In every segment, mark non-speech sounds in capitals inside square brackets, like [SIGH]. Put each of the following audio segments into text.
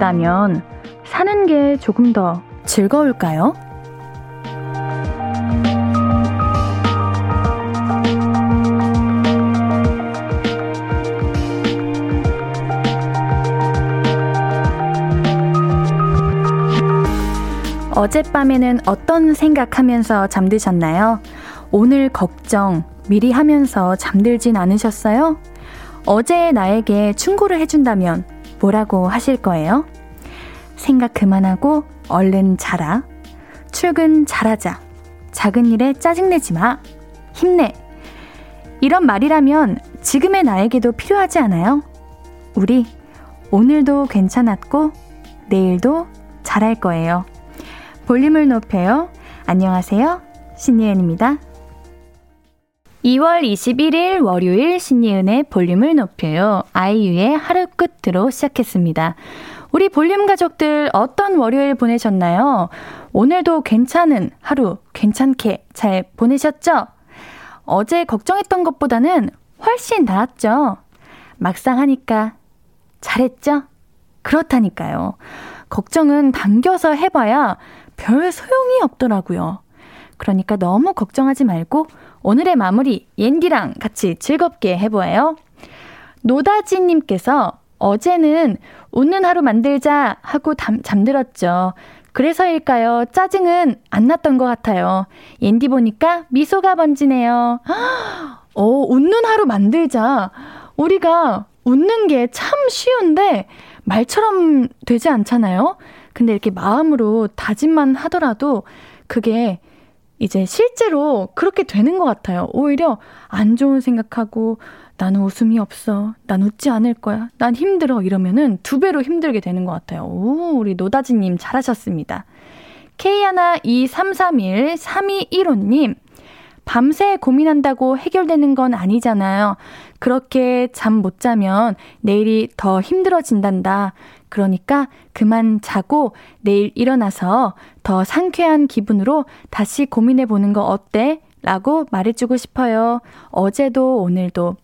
있다면 사는 게 조금 더 즐거울까요? 어젯밤에는 어떤 생각하면서 잠드셨나요? 오늘 걱정 미리 하면서 잠들진 않으셨어요? 어제 나에게 충고를 해준다면 뭐라고 하실 거예요? 생각 그만하고 얼른 자라. 출근 잘하자. 작은 일에 짜증내지 마. 힘내. 이런 말이라면 지금의 나에게도 필요하지 않아요? 우리 오늘도 괜찮았고 내일도 잘할 거예요. 볼륨을 높여요. 안녕하세요. 신예은입니다. 2월 21일 월요일 신예은의 볼륨을 높여요. 아이유의 하루 끝으로 시작했습니다. 우리 볼륨 가족들 어떤 월요일 보내셨나요? 오늘도 괜찮은 하루 괜찮게 잘 보내셨죠? 어제 걱정했던 것보다는 훨씬 나았죠? 막상 하니까 잘했죠? 그렇다니까요. 걱정은 당겨서 해봐야 별 소용이 없더라고요. 그러니까 너무 걱정하지 말고 오늘의 마무리 옌디랑 같이 즐겁게 해보아요. 노다지님께서 어제는 웃는 하루 만들자 하고 담, 잠들었죠. 그래서일까요? 짜증은 안 났던 것 같아요. 옌디 보니까 미소가 번지네요. [GASPS] 어, 웃는 하루 만들자. 우리가 웃는 게 참 쉬운데 말처럼 되지 않잖아요? 근데 이렇게 마음으로 다짐만 하더라도 그게 이제 실제로 그렇게 되는 것 같아요. 오히려 안 좋은 생각하고 나는 웃음이 없어. 난 웃지 않을 거야. 난 힘들어. 이러면은 두 배로 힘들게 되는 것 같아요. 오, 우리 노다지님 잘하셨습니다. K12331-3215님, 밤새 고민한다고 해결되는 건 아니잖아요. 그렇게 잠 못 자면 내일이 더 힘들어진단다. 그러니까 그만 자고 내일 일어나서 더 상쾌한 기분으로 다시 고민해 보는 거 어때? 라고 말해주고 싶어요. 어제도 오늘도.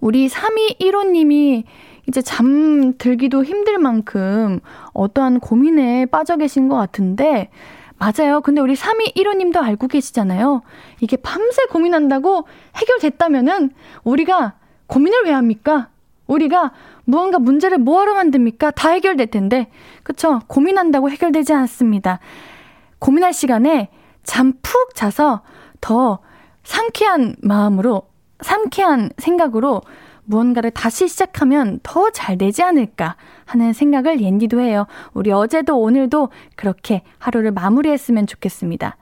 우리 3215님이 이제 잠 들기도 힘들 만큼 어떠한 고민에 빠져 계신 것 같은데, 맞아요. 근데 우리 3215님도 알고 계시잖아요. 이게 밤새 고민한다고 해결됐다면은 우리가 고민을 왜 합니까? 우리가 무언가 문제를 뭐하러 만듭니까? 다 해결될 텐데. 그쵸? 고민한다고 해결되지 않습니다. 고민할 시간에 잠 푹 자서 더 상쾌한 마음으로, 상쾌한 생각으로 무언가를 다시 시작하면 더 잘 되지 않을까 하는 생각을 옌디도 해요. 우리 어제도 오늘도 그렇게 하루를 마무리했으면 좋겠습니다.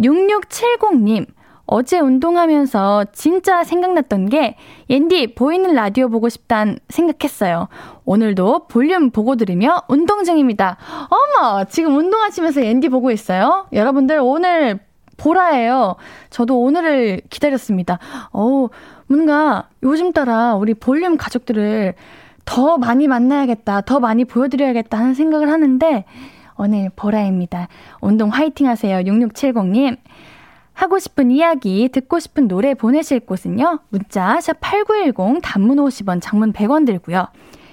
6670님, 어제 운동하면서 진짜 생각났던 게 옌디 보이는 라디오 보고 싶단 생각했어요. 오늘도 볼륨 보고 들으며 운동 중입니다. 어머, 지금 운동하시면서 옌디 보고 있어요? 여러분들 오늘 보라예요. 저도 오늘을 기다렸습니다. 어우, 뭔가 요즘 따라 우리 볼륨 가족들을 더 많이 만나야겠다, 더 많이 보여드려야겠다 하는 생각을 하는데, 오늘 보라입니다. 운동 화이팅 하세요. 6670님. 하고 싶은 이야기, 듣고 싶은 노래 보내실 곳은요. 문자 샵 8910 단문 50원, 장문 100원 들고요.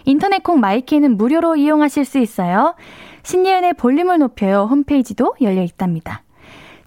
인터넷 콩 마이 K는 무료로 이용하실 수 있어요. 신예은의 볼륨을 높여요 홈페이지도 열려 있답니다.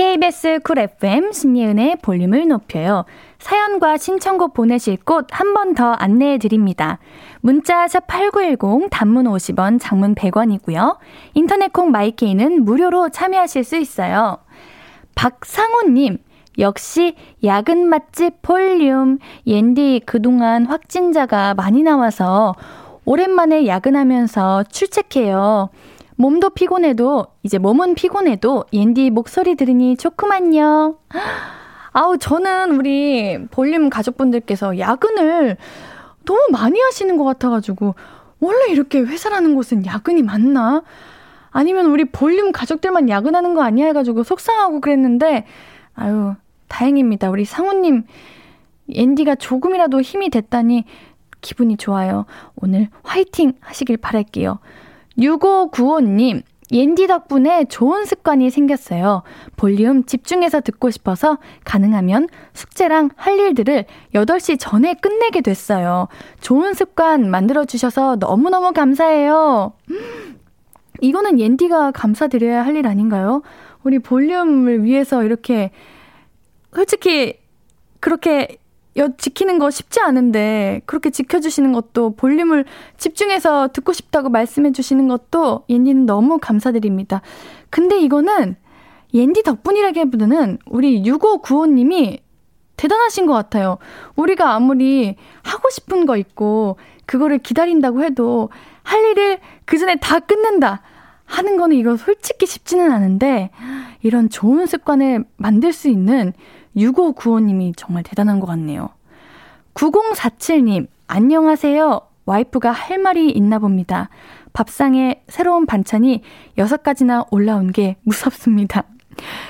KBS 쿨 FM 신예은의 볼륨을 높여요. 사연과 신청곡 보내실 곳 한 번 더 안내해 드립니다. 문자 샵8910 단문 50원, 장문 100원이고요. 인터넷 콩 마이케이는 무료로 참여하실 수 있어요. 박상호 님, 역시 야근 맛집 볼륨. 옌디 그동안 확진자가 많이 나와서 오랜만에 야근하면서 출첵해요. 몸도 피곤해도 이제 몸은 피곤해도 옌디 목소리 들으니 좋구만요. 아우 저는 우리 볼륨 가족분들께서 야근을 너무 많이 하시는 것 같아가지고 원래 이렇게 회사라는 곳은 야근이 많나? 아니면 우리 볼륨 가족들만 야근하는 거 아니야 해가지고 속상하고 그랬는데, 아유, 다행입니다. 우리 상우님, 앤디가 조금이라도 힘이 됐다니 기분이 좋아요. 오늘 화이팅 하시길 바랄게요. 6595님, 옌디 덕분에 좋은 습관이 생겼어요. 볼륨 집중해서 듣고 싶어서 가능하면 숙제랑 할 일들을 8시 전에 끝내게 됐어요. 좋은 습관 만들어주셔서 너무너무 감사해요. 이거는 옌디가 감사드려야 할 일 아닌가요? 우리 볼륨을 위해서 이렇게, 솔직히, 그렇게 지키는 거 쉽지 않은데 그렇게 지켜주시는 것도 볼륨을 집중해서 듣고 싶다고 말씀해 주시는 것도 옌디는 너무 감사드립니다. 근데 이거는 옌디 덕분이라기보다는 우리 6595님이 대단하신 것 같아요. 우리가 아무리 하고 싶은 거 있고 그거를 기다린다고 해도 할 일을 그 전에 다 끝낸다 하는 거는 이거 솔직히 쉽지는 않은데 이런 좋은 습관을 만들 수 있는 6595님이 정말 대단한 것 같네요. 9047님, 안녕하세요. 와이프가 할 말이 있나 봅니다. 밥상에 새로운 반찬이 6가지나 올라온 게 무섭습니다.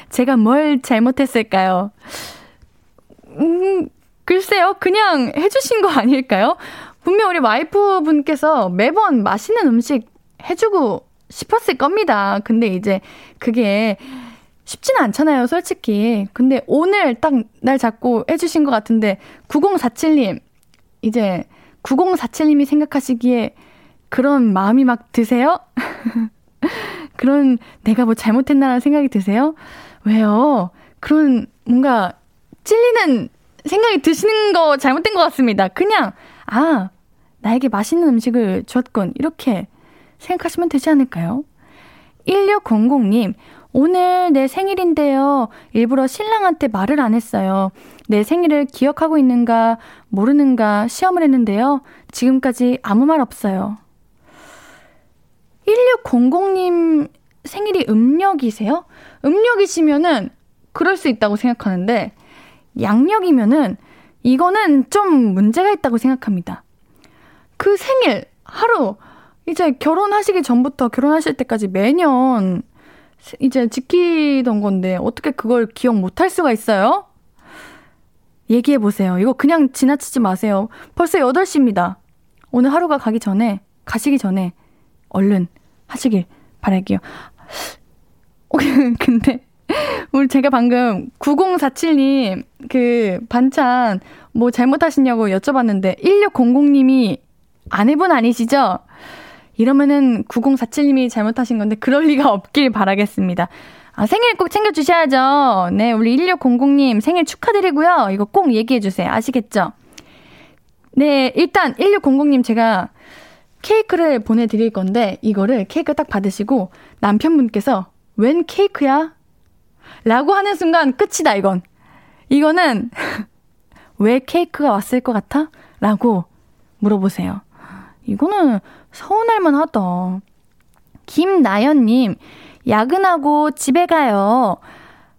제가 뭘 잘못했을까요? 음, 글쎄요. 그냥 해주신 거 아닐까요? 분명 우리 와이프 분께서 매번 맛있는 음식 해주고 싶었을 겁니다. 근데 이제 그게 쉽지는 않잖아요, 솔직히. 근데 오늘 딱 날 잡고 해주신 것 같은데, 9047님, 이제 9047님이 생각하시기에 그런 마음이 막 드세요? [LAUGHS] 그런 내가 뭐 잘못했나라는 생각이 드세요? 왜요? 그런 뭔가 찔리는 생각이 드시는 거 잘못된 것 같습니다. 그냥, 아, 나에게 맛있는 음식을 줬군. 이렇게 생각하시면 되지 않을까요? 1600님, 오늘 내 생일인데요. 일부러 신랑한테 말을 안 했어요. 내 생일을 기억하고 있는가, 모르는가 시험을 했는데요. 지금까지 아무 말 없어요. 1600님 생일이 음력이세요? 음력이시면은 그럴 수 있다고 생각하는데, 양력이면은 이거는 좀 문제가 있다고 생각합니다. 그 생일, 하루, 이제 결혼하시기 전부터 결혼하실 때까지 매년 이제 지키던 건데 어떻게 그걸 기억 못할 수가 있어요? 얘기해 보세요. 이거 그냥 지나치지 마세요. 벌써 8시입니다. 오늘 하루가 가기 전에 가시기 전에 얼른 하시길 바랄게요. [LAUGHS] 근데 우리 제가 방금 9047님 그 반찬 뭐 잘못하시냐고 여쭤봤는데 1600님이 아내분 아니시죠? 이러면은 9047님이 잘못하신 건데 그럴 리가 없길 바라겠습니다. 아, 생일 꼭 챙겨주셔야죠. 네, 우리 1600님 생일 축하드리고요. 이거 꼭 얘기해주세요. 아시겠죠? 네, 일단 1600님 제가 케이크를 보내드릴 건데 이거를 케이크 딱 받으시고 남편분께서 웬 케이크야? 라고 하는 순간 끝이다, 이건. 이거는 [LAUGHS] 왜 케이크가 왔을 것 같아? 라고 물어보세요. 이거는 서운할만 하다. 김나연님, 야근하고 집에 가요.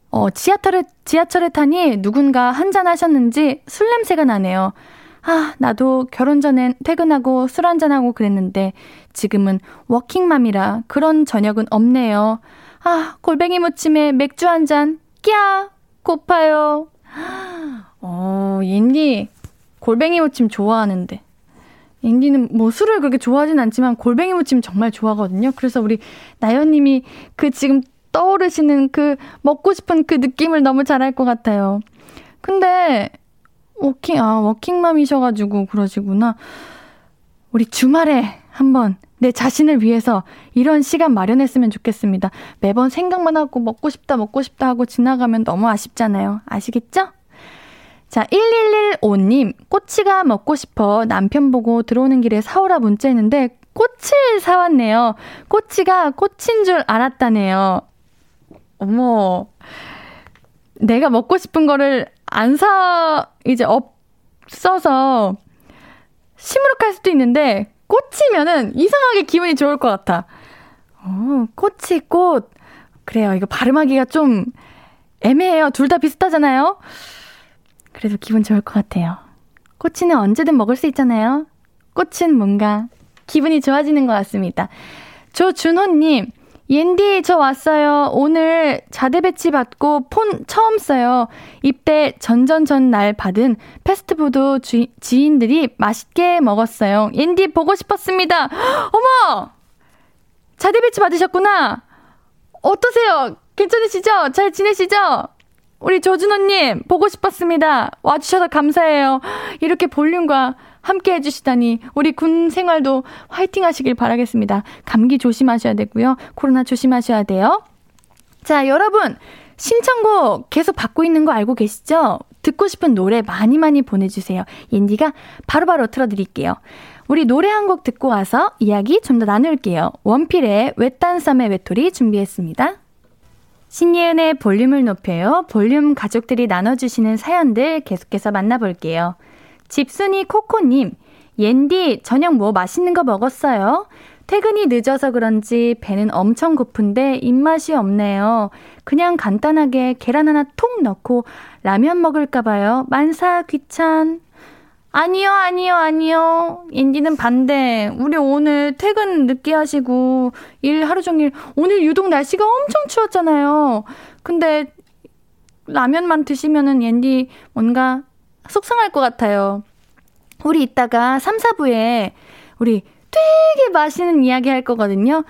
어, 지하철을, 지하철을 타니 누군가 한잔 하셨는지 술 냄새가 나네요. 아, 나도 결혼 전엔 퇴근하고 술 한잔하고 그랬는데 지금은 워킹맘이라 그런 저녁은 없네요. 아, 골뱅이 무침에 맥주 한 잔, 끼야, 고파요. [GASPS] 어, 옌디, 골뱅이 무침 좋아하는데. 인디는 뭐 술을 그렇게 좋아하진 않지만 골뱅이 무침 정말 좋아하거든요. 그래서 우리 나연님이 그 지금 떠오르시는 그 먹고 싶은 그 느낌을 너무 잘할 것 같아요. 근데 워킹 아 워킹맘이셔가지고 그러시구나. 우리 주말에 한번 내 자신을 위해서 이런 시간 마련했으면 좋겠습니다. 매번 생각만 하고 먹고 싶다 먹고 싶다 하고 지나가면 너무 아쉽잖아요. 아시겠죠? 자, 1115님, 꼬치가 먹고 싶어 남편 보고 들어오는 길에 사오라 문자했는데, 꽃을 사왔네요. 꼬치가 꽃인 줄 알았다네요. 어머. 내가 먹고 싶은 거를 안 사, 이제 없어서 시무룩할 수도 있는데, 꽃이면은 이상하게 기분이 좋을 것 같아. 어, 꽃이 꽃. 그래요. 이거 발음하기가 좀 애매해요. 둘 다 비슷하잖아요. 그래서 기분 좋을 것 같아요. 꼬치는 언제든 먹을 수 있잖아요. 꽃은 뭔가 기분이 좋아지는 것 같습니다. 조준호님, 옌디, 저 왔어요. 오늘 자대 배치 받고 폰 처음 써요. 입대 전전전 날 받은 패스트푸드 주, 지인들이 맛있게 먹었어요. 옌디 보고 싶었습니다. [GASPS] 어머! 자대 배치 받으셨구나. 어떠세요? 괜찮으시죠? 잘 지내시죠? 우리 조준호님, 보고 싶었습니다. 와주셔서 감사해요. 이렇게 볼륨과 함께 해주시다니, 우리 군 생활도 화이팅 하시길 바라겠습니다. 감기 조심하셔야 되고요. 코로나 조심하셔야 돼요. 자, 여러분, 신청곡 계속 받고 있는 거 알고 계시죠? 듣고 싶은 노래 많이 많이 보내주세요. 옌디가 바로바로 틀어드릴게요. 우리 노래 한 곡 듣고 와서 이야기 좀 더 나눌게요. 원필의 외딴 썸의 외톨이 준비했습니다. 신예은의 볼륨을 높여요. 볼륨 가족들이 나눠주시는 사연들 계속해서 만나볼게요. 집순이 코코님, 옌디, 저녁 뭐 맛있는 거 먹었어요? 퇴근이 늦어서 그런지 배는 엄청 고픈데 입맛이 없네요. 그냥 간단하게 계란 하나 톡 넣고 라면 먹을까봐요. 만사 귀찮. 아니요, 아니요, 아니요. 인디는 반대. 우리 오늘 퇴근 늦게 하시고, 일 하루 종일, 오늘 유독 날씨가 엄청 추웠잖아요. 근데, 라면만 드시면은 옌디 뭔가 속상할 것 같아요. 우리 이따가 3, 4부에 우리 되게 맛있는 이야기 할 거거든요.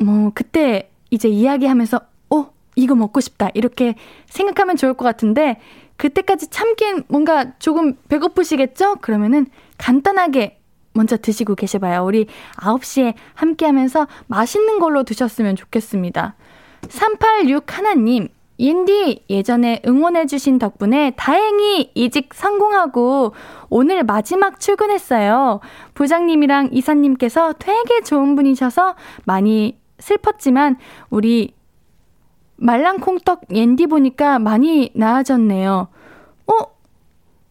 뭐, 그때 이제 이야기하면서, 어, 이거 먹고 싶다. 이렇게 생각하면 좋을 것 같은데, 그때까지 참긴 뭔가 조금 배고프시겠죠? 그러면은 간단하게 먼저 드시고 계셔봐요. 우리 9시에 함께 하면서 맛있는 걸로 드셨으면 좋겠습니다. 386 하나님, 옌디 예전에 응원해주신 덕분에 다행히 이직 성공하고 오늘 마지막 출근했어요. 부장님이랑 이사님께서 되게 좋은 분이셔서 많이 슬펐지만 우리 말랑콩떡 옌디 보니까 많이 나아졌네요. 어?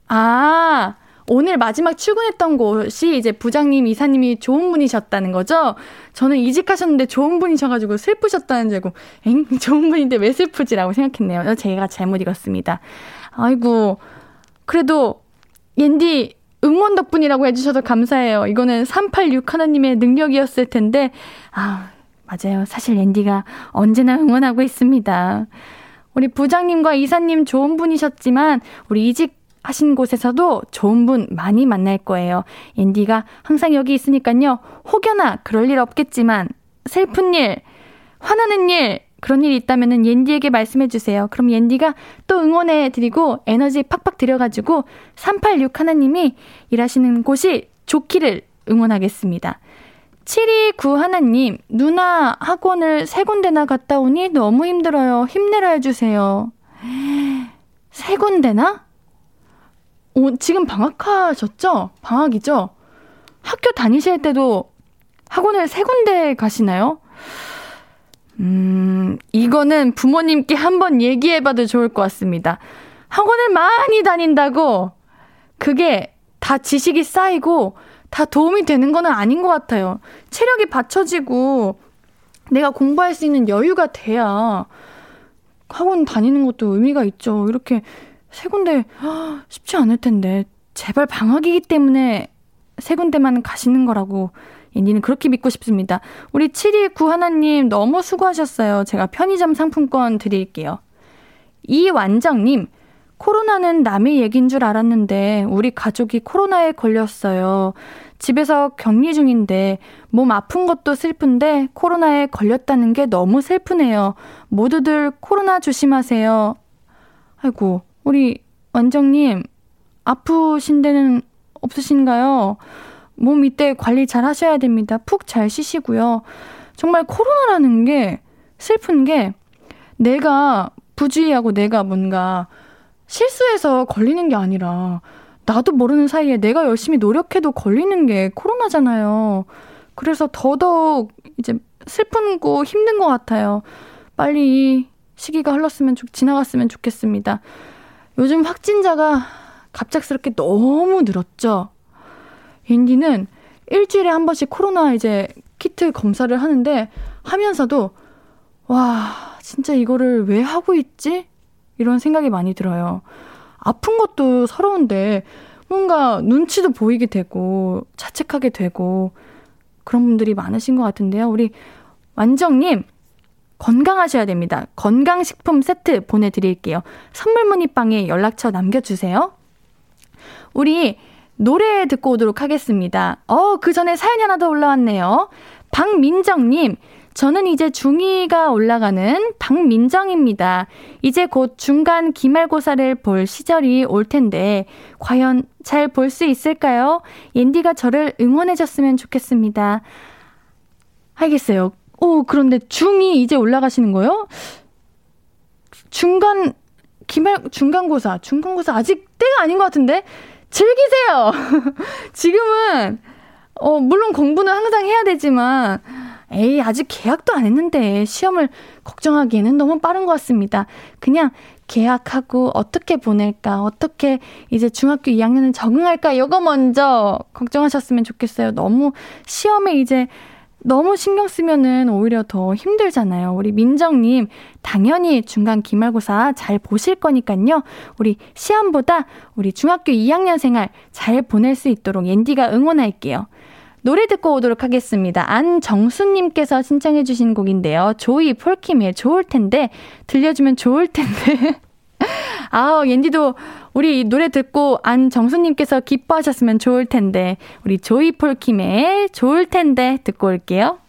아, 오늘 마지막 출근했던 곳이 이제 부장님, 이사님이 좋은 분이셨다는 거죠? 저는 이직하셨는데 좋은 분이셔가지고 슬프셨다는 줄 알고, 엥? [LAUGHS] 좋은 분인데 왜 슬프지라고 생각했네요. 제가 잘못 읽었습니다. 아이고, 그래도, 옌디, 응원 덕분이라고 해주셔서 감사해요. 이거는 386 하나님의 능력이었을 텐데, 아, 맞아요. 사실 앤디가 언제나 응원하고 있습니다. 우리 부장님과 이사님 좋은 분이셨지만 우리 이직 하신 곳에서도 좋은 분 많이 만날 거예요. 앤디가 항상 여기 있으니까요. 혹여나 그럴 일 없겠지만 슬픈 일, 화나는 일, 그런 일이 있다면은 옌디에게 말씀해 주세요. 그럼 옌디가 또 응원해 드리고 에너지 팍팍 드려가지고 386 하나님이 일하시는 곳이 좋기를 응원하겠습니다. 729 하나님, 누나 학원을 세 군데나 갔다 오니 너무 힘들어요. 힘내라 해주세요. 세 군데나? 오, 지금 방학하셨죠? 방학이죠? 학교 다니실 때도 학원을 세 군데 가시나요? 음, 이거는 부모님께 한번 얘기해봐도 좋을 것 같습니다. 학원을 많이 다닌다고 그게 다 지식이 쌓이고 다 도움이 되는 거는 아닌 것 같아요. 체력이 받쳐지고 내가 공부할 수 있는 여유가 돼야 학원 다니는 것도 의미가 있죠. 이렇게 세 군데 쉽지 않을 텐데 제발 방학이기 때문에 세 군데만 가시는 거라고 인디는 그렇게 믿고 싶습니다. 우리 729 하나님 너무 수고하셨어요. 제가 편의점 상품권 드릴게요. 이완정님 코로나는 남의 얘기인 줄 알았는데 우리 가족이 코로나에 걸렸어요. 집에서 격리 중인데 몸 아픈 것도 슬픈데 코로나에 걸렸다는 게 너무 슬프네요. 모두들 코로나 조심하세요. 아이고, 우리 원정님 아프신 데는 없으신가요? 몸 이때 관리 잘 하셔야 됩니다. 푹 잘 쉬시고요. 정말 코로나라는 게 슬픈 게 내가 부주의하고 내가 뭔가 실수해서 걸리는 게 아니라 나도 모르는 사이에 내가 열심히 노력해도 걸리는 게 코로나잖아요. 그래서 더더욱 이제 슬픈고 힘든 것 같아요. 빨리 이 시기가 흘렀으면 좋, 지나갔으면 좋겠습니다. 요즘 확진자가 갑작스럽게 너무 늘었죠. 인디는 일주일에 한 번씩 코로나 이제 키트 검사를 하는데 하면서도 와, 진짜 이거를 왜 하고 있지? 이런 생각이 많이 들어요. 아픈 것도 서러운데 뭔가 눈치도 보이게 되고 자책하게 되고 그런 분들이 많으신 것 같은데요. 우리 완정님 건강하셔야 됩니다. 건강식품 세트 보내드릴게요. 선물 문의방에 연락처 남겨주세요. 우리 노래 듣고 오도록 하겠습니다. 어, 그 전에 사연이 하나 더 올라왔네요. 박민정님, 저는 이제 중2가 올라가는 박민정입니다. 이제 곧 중간 기말고사를 볼 시절이 올 텐데, 과연 잘 볼 수 있을까요? 옌디가 저를 응원해줬으면 좋겠습니다. 알겠어요. 오, 그런데 중2 이제 올라가시는 거요? 중간, 기말, 중간고사, 중간고사 아직 때가 아닌 것 같은데? 즐기세요! [LAUGHS] 지금은, 어, 물론 공부는 항상 해야 되지만, 에이, 아직 계약도 안 했는데 시험을 걱정하기에는 너무 빠른 것 같습니다. 그냥 계약하고 어떻게 보낼까, 어떻게 이제 중학교 2학년은 적응할까, 이거 먼저 걱정하셨으면 좋겠어요. 너무 시험에 이제 너무 신경 쓰면은 오히려 더 힘들잖아요. 우리 민정님, 당연히 중간 기말고사 잘 보실 거니까요. 우리 시험보다 우리 중학교 2학년 생활 잘 보낼 수 있도록 옌디가 응원할게요. 노래 듣고 오도록 하겠습니다. 안정수님께서 신청해주신 곡인데요. 조이 폴킴의 좋을 텐데, 들려주면 좋을 텐데. [LAUGHS] 아, 옌디도 우리 노래 듣고 안정수님께서 기뻐하셨으면 좋을 텐데, 우리 조이 폴킴의 좋을 텐데 듣고 올게요.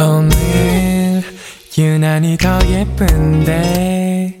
오늘 유난히 더 예쁜데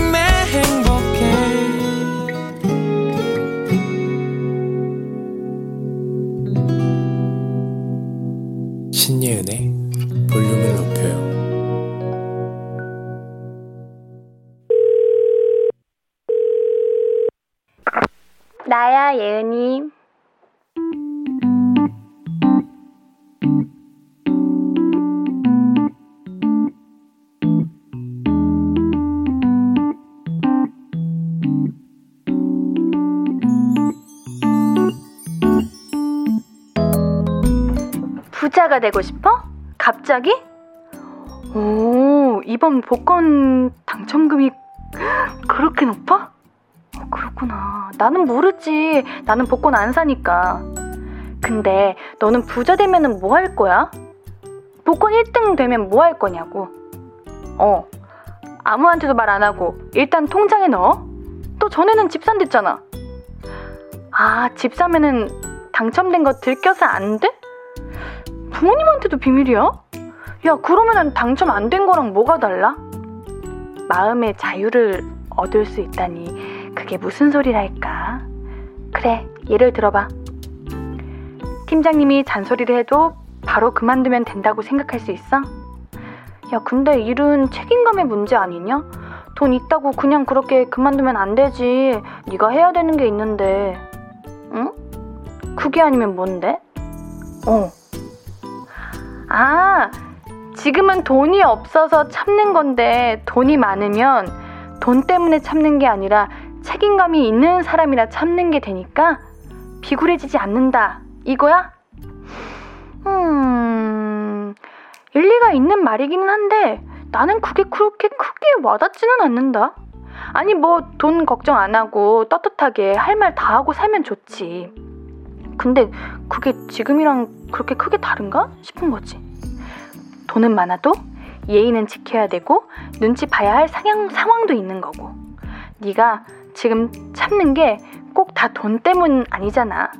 나야 예은이. 부자가 되고 싶어? 갑자기? 오, 이번 복권 당첨금이 그렇게 높아? 어, 그렇구나. 나는 모르지. 나는 복권 안 사니까. 근데 너는 부자 되면은 뭐 할 거야? 복권 1등 되면 뭐 할 거냐고. 어. 아무한테도 말 안 하고 일단 통장에 넣어? 또 전에는 집 산댔잖아. 아, 집 사면은 당첨된 거 들켜서 안 돼? 부모님한테도 비밀이야? 야, 그러면은 당첨 안 된 거랑 뭐가 달라? 마음의 자유를 얻을 수 있다니, 그게 무슨 소리랄까? 그래, 예를 들어봐. 팀장님이 잔소리를 해도 바로 그만두면 된다고 생각할 수 있어? 야, 근데 일은 책임감의 문제 아니냐? 돈 있다고 그냥 그렇게 그만두면 안 되지. 네가 해야 되는 게 있는데. 응? 그게 아니면 뭔데? 어. 아, 지금은 돈이 없어서 참는 건데 돈이 많으면 돈 때문에 참는 게 아니라 책임감이 있는 사람이라 참는 게 되니까 비굴해지지 않는다. 이거야? 음, 일리가 있는 말이기는 한데 나는 그게 그렇게 크게 와닿지는 않는다. 아니, 뭐 돈 걱정 안 하고 떳떳하게 할 말 다 하고 살면 좋지. 근데 그게 지금이랑 그렇게 크게 다른가 싶은 거지. 돈은 많아도 예의는 지켜야 되고 눈치 봐야 할 상향, 상황도 있는 거고. 네가 지금 참는 게 꼭 다 돈 때문 아니잖아.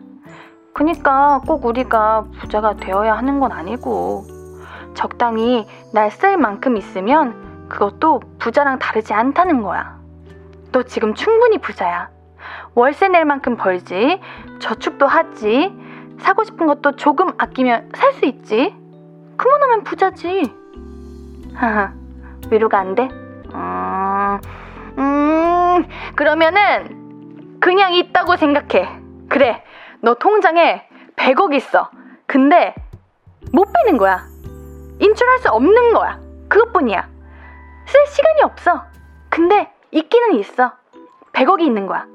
그니까 꼭 우리가 부자가 되어야 하는 건 아니고 적당히 날 쓸 만큼 있으면 그것도 부자랑 다르지 않다는 거야. 너 지금 충분히 부자야. 월세 낼 만큼 벌지, 저축도 하지, 사고 싶은 것도 조금 아끼면 살 수 있지. 그만하면 부자지. 하하, 위로가 안 돼? 음, 음, 그러면은 그냥 있다고 생각해. 그래, 너 통장에 100억 있어. 근데 못 빼는 거야. 인출할 수 없는 거야. 그것뿐이야. 쓸 시간이 없어. 근데 있기는 있어. 100억이 있는 거야.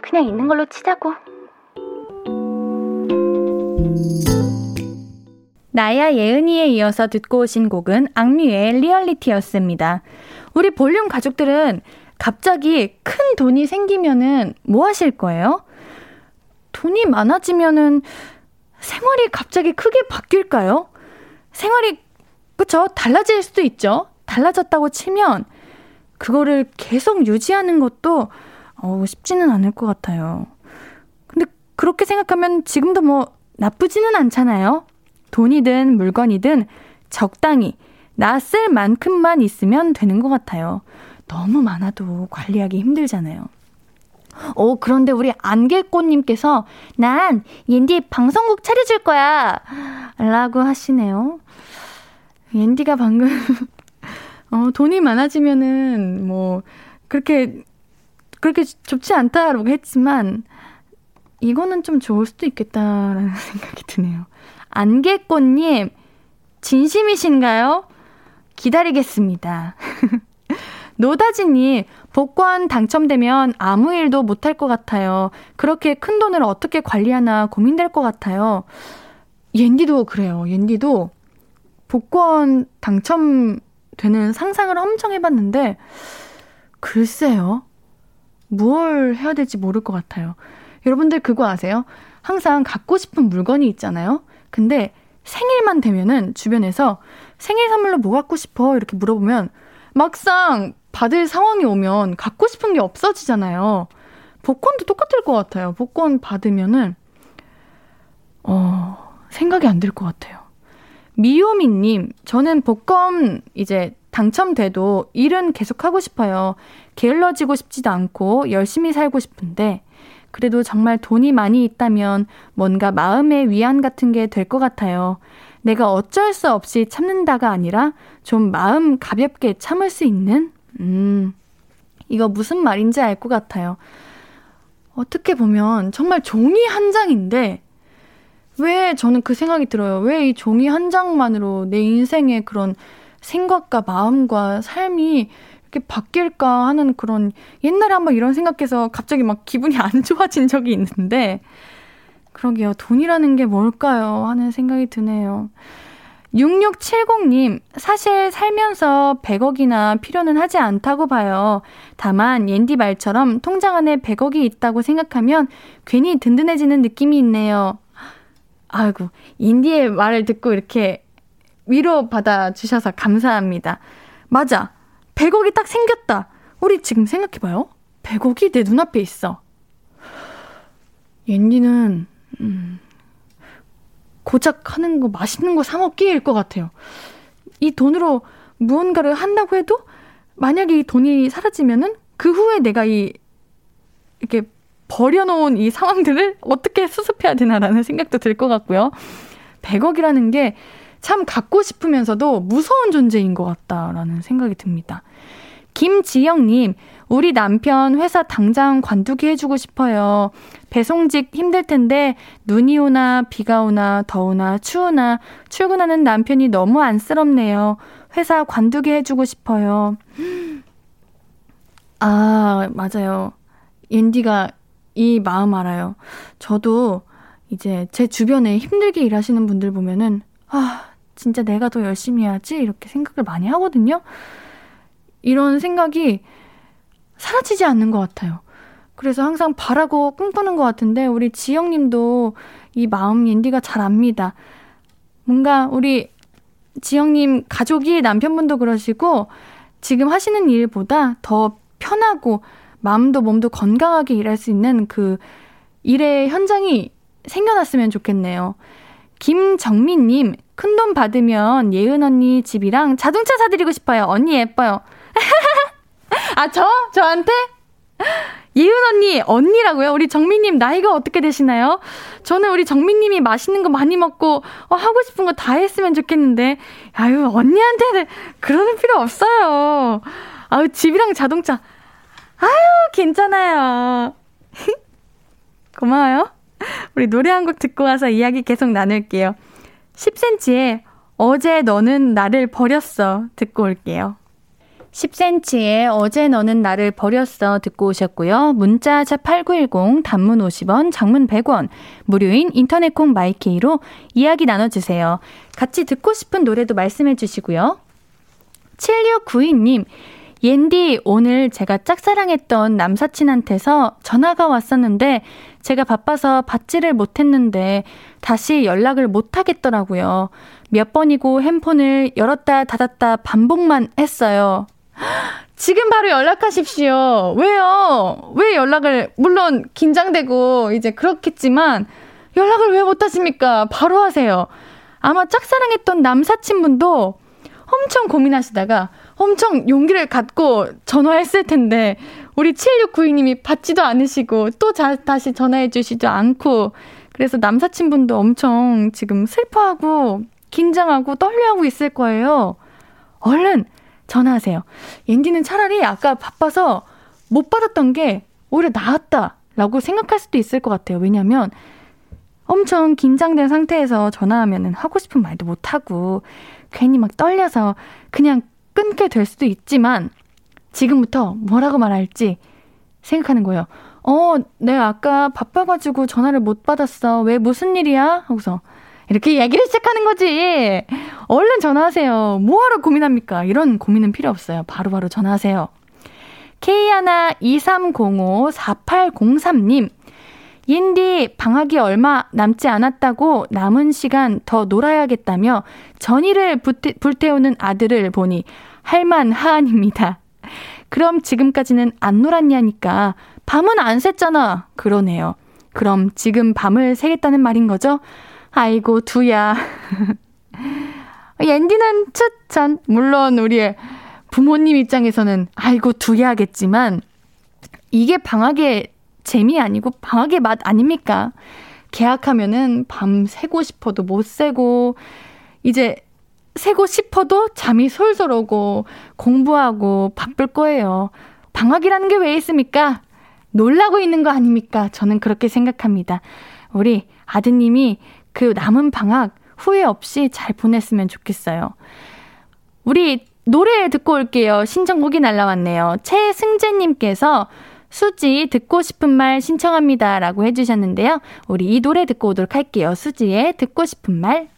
그냥 있는 걸로 치자고. 나야 예은이에 이어서 듣고 오신 곡은 악뮤의 리얼리티였습니다. 우리 볼륨 가족들은 갑자기 큰 돈이 생기면은 뭐 하실 거예요? 돈이 많아지면은 생활이 갑자기 크게 바뀔까요? 생활이, 그쵸? 달라질 수도 있죠? 달라졌다고 치면, 그거를 계속 유지하는 것도, 어 쉽지는 않을 것 같아요. 근데 그렇게 생각하면 지금도 뭐 나쁘지는 않잖아요? 돈이든 물건이든 적당히 나 쓸 만큼만 있으면 되는 것 같아요. 너무 많아도 관리하기 힘들잖아요. 어, 그런데 우리 안개꽃님께서 난 옌디 방송국 차려줄 거야. 라고 하시네요. 옌디가 방금, [LAUGHS] 어, 돈이 많아지면은 뭐, 그렇게, 그렇게 좋지 않다라고 했지만, 이거는 좀 좋을 수도 있겠다라는 [LAUGHS] 생각이 드네요. 안개꽃님, 진심이신가요? 기다리겠습니다. [LAUGHS] 노다지님, 복권 당첨되면 아무 일도 못할 것 같아요. 그렇게 큰 돈을 어떻게 관리하나 고민될 것 같아요. 옌디도 그래요. 옌디도 복권 당첨되는 상상을 엄청 해봤는데, 글쎄요. 뭘 해야 될지 모를 것 같아요. 여러분들 그거 아세요? 항상 갖고 싶은 물건이 있잖아요? 근데 생일만 되면은 주변에서 생일 선물로 뭐 갖고 싶어? 이렇게 물어보면 막상 받을 상황이 오면 갖고 싶은 게 없어지잖아요. 복권도 똑같을 것 같아요. 복권 받으면은, 어, 생각이 안 들 것 같아요. 미요미님, 저는 복권 이제 당첨돼도 일은 계속 하고 싶어요. 게을러지고 싶지도 않고 열심히 살고 싶은데, 그래도 정말 돈이 많이 있다면 뭔가 마음의 위안 같은 게 될 것 같아요. 내가 어쩔 수 없이 참는다가 아니라 좀 마음 가볍게 참을 수 있는? 음, 이거 무슨 말인지 알 것 같아요. 어떻게 보면 정말 종이 한 장인데, 왜 저는 그 생각이 들어요. 왜 이 종이 한 장만으로 내 인생의 그런 생각과 마음과 삶이 이렇게 바뀔까 하는 그런 옛날에 한번 이런 생각해서 갑자기 막 기분이 안 좋아진 적이 있는데 그러게요. 돈이라는 게 뭘까요? 하는 생각이 드네요. 6670님, 사실 살면서 100억이나 필요는 하지 않다고 봐요. 다만, 옌디 말처럼 통장 안에 100억이 있다고 생각하면 괜히 든든해지는 느낌이 있네요. 아이고, 인디의 말을 듣고 이렇게 위로받아 주셔서 감사합니다. 맞아. 100억이 딱 생겼다. 우리 지금 생각해봐요. 100억이 내 눈앞에 있어. 옌디는, 음, 고작 하는 거, 맛있는 거 사 먹기일 것 같아요. 이 돈으로 무언가를 한다고 해도, 만약에 이 돈이 사라지면은, 그 후에 내가 이, 이렇게 버려놓은 이 상황들을 어떻게 수습해야 되나라는 생각도 들 것 같고요. 100억이라는 게 참 갖고 싶으면서도 무서운 존재인 것 같다라는 생각이 듭니다. 김지영님, 우리 남편 회사 당장 관두게 해주고 싶어요. 배송직 힘들 텐데 눈이 오나 비가 오나 더우나 추우나 출근하는 남편이 너무 안쓰럽네요. 회사 관두게 해주고 싶어요. 아, 맞아요. 옌디가 이 마음 알아요. 저도 이제 제 주변에 힘들게 일하시는 분들 보면은, 아, 진짜 내가 더 열심히 해야지 이렇게 생각을 많이 하거든요. 이런 생각이 사라지지 않는 것 같아요. 그래서 항상 바라고 꿈꾸는 것 같은데 우리 지영님도 이 마음 옌디가 잘 압니다. 뭔가 우리 지영님 가족이 남편분도 그러시고 지금 하시는 일보다 더 편하고 마음도 몸도 건강하게 일할 수 있는 그 일의 현장이 생겨났으면 좋겠네요. 김정민님, 큰돈 받으면 예은 언니 집이랑 자동차 사드리고 싶어요. 언니 예뻐요. [LAUGHS] 아, 저? 저한테? 예은 언니, 언니라고요? 우리 정민님, 나이가 어떻게 되시나요? 저는 우리 정민님이 맛있는 거 많이 먹고, 어, 하고 싶은 거 다 했으면 좋겠는데, 아유, 언니한테는 그러는 필요 없어요. 아유, 집이랑 자동차. 아유, 괜찮아요. [LAUGHS] 고마워요. [LAUGHS] 우리 노래 한 곡 듣고 와서 이야기 계속 나눌게요. 10cm의 어제 너는 나를 버렸어. 듣고 올게요. 10cm의 어제 너는 나를 버렸어 듣고 오셨고요. 문자 샵 8910 단문 50원, 장문 100원, 무료인 인터넷 콩 마이케이로 이야기 나눠주세요. 같이 듣고 싶은 노래도 말씀해 주시고요. 7692님, 옌디, 오늘 제가 짝사랑했던 남사친한테서 전화가 왔었는데 제가 바빠서 받지를 못했는데 다시 연락을 못 하겠더라고요. 몇 번이고 핸폰을 열었다 닫았다 반복만 했어요. 지금 바로 연락하십시오. 왜요? 왜 연락을, 물론 긴장되고 이제 그렇겠지만 연락을 왜 못 하십니까? 바로 하세요. 아마 짝사랑했던 남사친분도 엄청 고민하시다가 엄청 용기를 갖고 전화했을 텐데 우리 7692님이 받지도 않으시고 또 자, 다시 전화해 주시지 않고 그래서 남사친분도 엄청 지금 슬퍼하고 긴장하고 떨려하고 있을 거예요. 얼른 전화하세요. 옌디는 차라리 아까 바빠서 못 받았던 게 오히려 나았다라고 생각할 수도 있을 것 같아요. 왜냐면 엄청 긴장된 상태에서 전화하면 하고 싶은 말도 못 하고 괜히 막 떨려서 그냥 끊게 될 수도 있지만 지금부터 뭐라고 말할지 생각하는 거예요. 어, 내가 아까 바빠가지고 전화를 못 받았어. 왜 무슨 일이야? 하고서 이렇게 얘기를 시작하는 거지. 얼른 전화하세요. 뭐하러 고민합니까? 이런 고민은 필요 없어요. 바로바로 바로 전화하세요. K123054803님. 옌디 방학이 얼마 남지 않았다고 남은 시간 더 놀아야겠다며 전의를 불태우는 아들을 보니 할만하한입니다. 그럼 지금까지는 안 놀았냐니까 밤은 안 샜잖아. 그러네요. 그럼 지금 밤을 새겠다는 말인 거죠? 아이고, 두야. [LAUGHS] 앤디는 추천. 물론 우리의 부모님 입장에서는 아이고, 두야겠지만, 이게 방학의 재미 아니고 방학의 맛 아닙니까? 계약하면은 밤 새고 싶어도 못 새고, 이제 새고 싶어도 잠이 솔솔 오고, 공부하고 바쁠 거예요. 방학이라는 게 왜 있습니까? 놀라고 있는 거 아닙니까? 저는 그렇게 생각합니다. 우리 아드님이 그 남은 방학 후회 없이 잘 보냈으면 좋겠어요. 우리 노래 듣고 올게요. 신청곡이 날라왔네요. 최승재님께서 수지 듣고 싶은 말 신청합니다. 라고 해주셨는데요. 우리 이 노래 듣고 오도록 할게요. 수지의 듣고 싶은 말.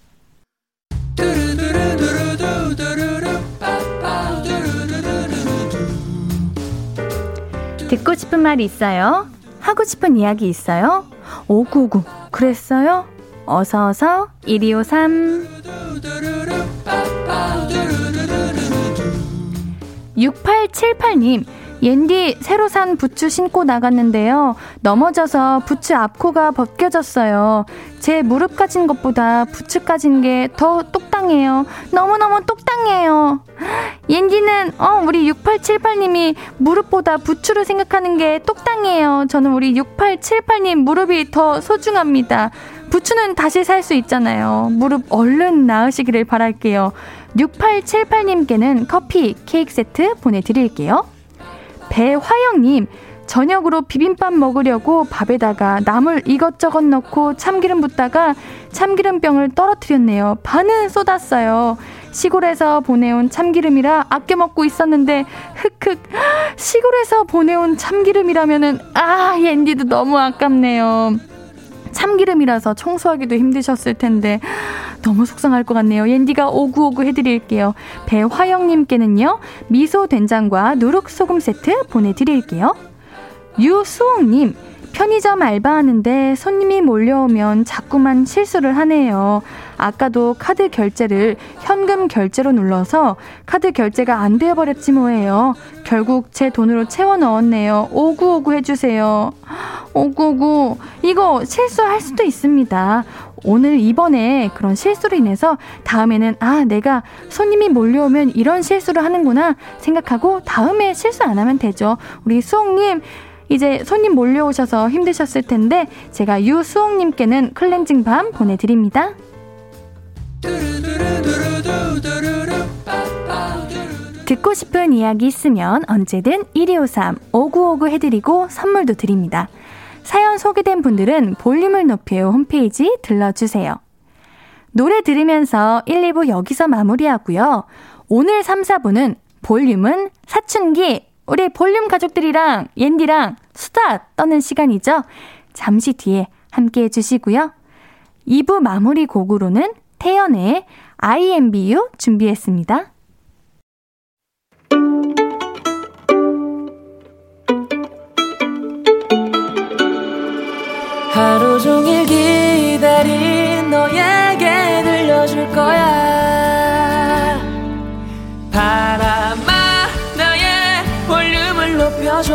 듣고 싶은 말 있어요? 하고 싶은 이야기 있어요? 오구구 그랬어요? 어서어서 1253 6878님 옌디 새로 산 부츠 신고 나갔는데요. 넘어져서 부츠 앞코가 벗겨졌어요. 제 무릎 까진 것보다 부츠 까진 게 더 똑당해요. 너무너무 똑당해요. 옌디는 어 우리 6878님이 무릎보다 부츠를 생각하는 게 똑당해요. 저는 우리 6878님 무릎이 더 소중합니다. 부츠는 다시 살 수 있잖아요. 무릎 얼른 나으시기를 바랄게요. 6878님께는 커피, 케이크 세트 보내드릴게요. 배화영님, 저녁으로 비빔밥 먹으려고 밥에다가 나물 이것저것 넣고 참기름 붓다가 참기름병을 떨어뜨렸네요. 반은 쏟았어요. 시골에서 보내온 참기름이라 아껴 먹고 있었는데 흑흑 시골에서 보내온 참기름이라면은 아 옌디도 너무 아깝네요. 참기름이라서 청소하기도 힘드셨을 텐데 너무 속상할 것 같네요. 옌디가 오구오구 해드릴게요. 배화영님께는요 미소 된장과 누룩 소금 세트 보내드릴게요. 유수홍님 편의점 알바하는데 손님이 몰려오면 자꾸만 실수를 하네요. 아까도 카드 결제를 현금 결제로 눌러서 카드 결제가 안 되어버렸지 뭐예요. 결국 제 돈으로 채워 넣었네요. 오구오구 해주세요. 오구오구. 이거 실수할 수도 있습니다. 오늘 이번에 그런 실수로 인해서 다음에는 아, 내가 손님이 몰려오면 이런 실수를 하는구나 생각하고 다음에 실수 안 하면 되죠. 우리 수홍님, 이제 손님 몰려오셔서 힘드셨을 텐데 제가 유수홍님께는 클렌징 밤 보내드립니다. 듣고 싶은 이야기 있으면 언제든 1253 5959 해드리고 선물도 드립니다. 사연 소개된 분들은 볼륨을 높여 홈페이지 들러주세요. 노래 들으면서 1, 2부 여기서 마무리하고요. 오늘 3, 4부는 볼륨은 사춘기 우리 볼륨 가족들이랑 옌디랑 수다 떠는 시간이죠. 잠시 뒤에 함께 해주시고요. 2부 마무리 곡으로는 태연의 IMBU 준비했습니다. 하루 종일 기다린 너에게 들려줄 거야 바람아 나의 볼륨을 높여줘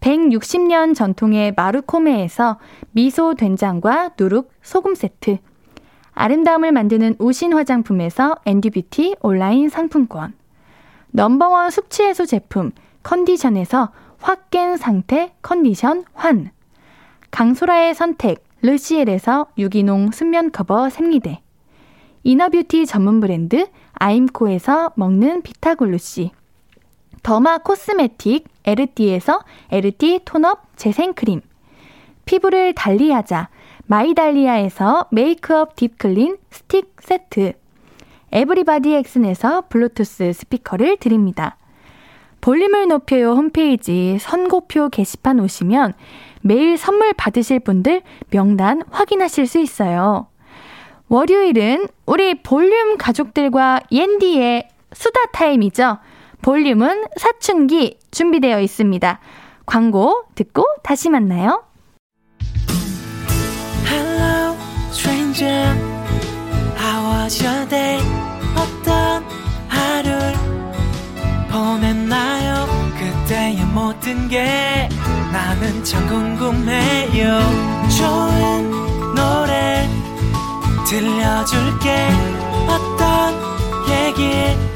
160년 전통의 마루코메에서 미소 된장과 누룩 소금 세트, 아름다움을 만드는 우신 화장품에서 앤디뷰티 온라인 상품권. 넘버원 숙취해소 제품 컨디션에서 확 깬 상태 컨디션 환. 강소라의 선택 르시엘에서 유기농 순면 커버 생리대. inner beauty 전문 브랜드 아임코에서 먹는 비타글루시. derma cosmetic 에르띠에서 에르띠 tone up 재생크림. 피부를 달리하자 마이달리아에서 메이크업 deep clean 스틱 세트, 에브리바디 엑슨에서 블루투스 스피커를 드립니다. 볼륨을 높여요 홈페이지 선곡표 게시판 오시면 매일 선물 받으실 분들 명단 확인하실 수 있어요. 월요일은 우리 볼륨 가족들과 옌디의 수다 타임이죠. 볼륨은 사춘기 준비되어 있습니다. 광고 듣고 다시 만나요. stranger. How was your day? 어떤 하루를 보냈나요? 그때의 모든 게 나는 참 궁금해요. 좋은 노래 들려줄게. 어떤 얘기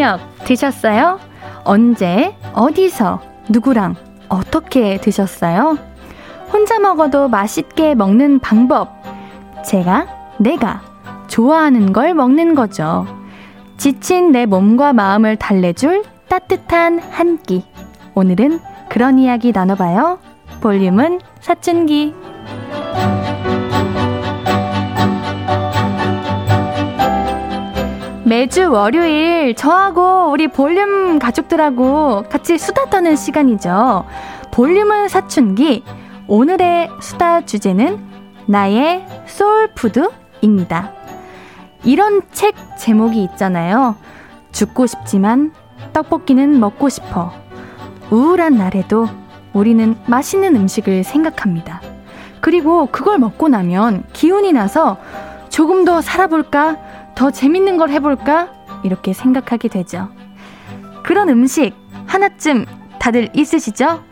저녁 드셨어요? 언제, 어디서, 누구랑, 어떻게 드셨어요? 혼자 먹어도 맛있게 먹는 방법. 제가, 내가 좋아하는 걸 먹는 거죠. 지친 내 몸과 마음을 달래줄 따뜻한 한 끼. 오늘은 그런 이야기 나눠봐요. 볼륨은 사춘기. 매주 월요일 저하고 우리 볼륨 가족들하고 같이 수다 떠는 시간이죠. 볼륨은 사춘기. 오늘의 수다 주제는 나의 소울푸드입니다. 이런 책 제목이 있잖아요. 죽고 싶지만 떡볶이는 먹고 싶어. 우울한 날에도 우리는 맛있는 음식을 생각합니다. 그리고 그걸 먹고 나면 기운이 나서 조금 더 살아볼까? 더 재밌는 걸 해볼까? 이렇게 생각하게 되죠. 그런 음식 하나쯤 다들 있으시죠?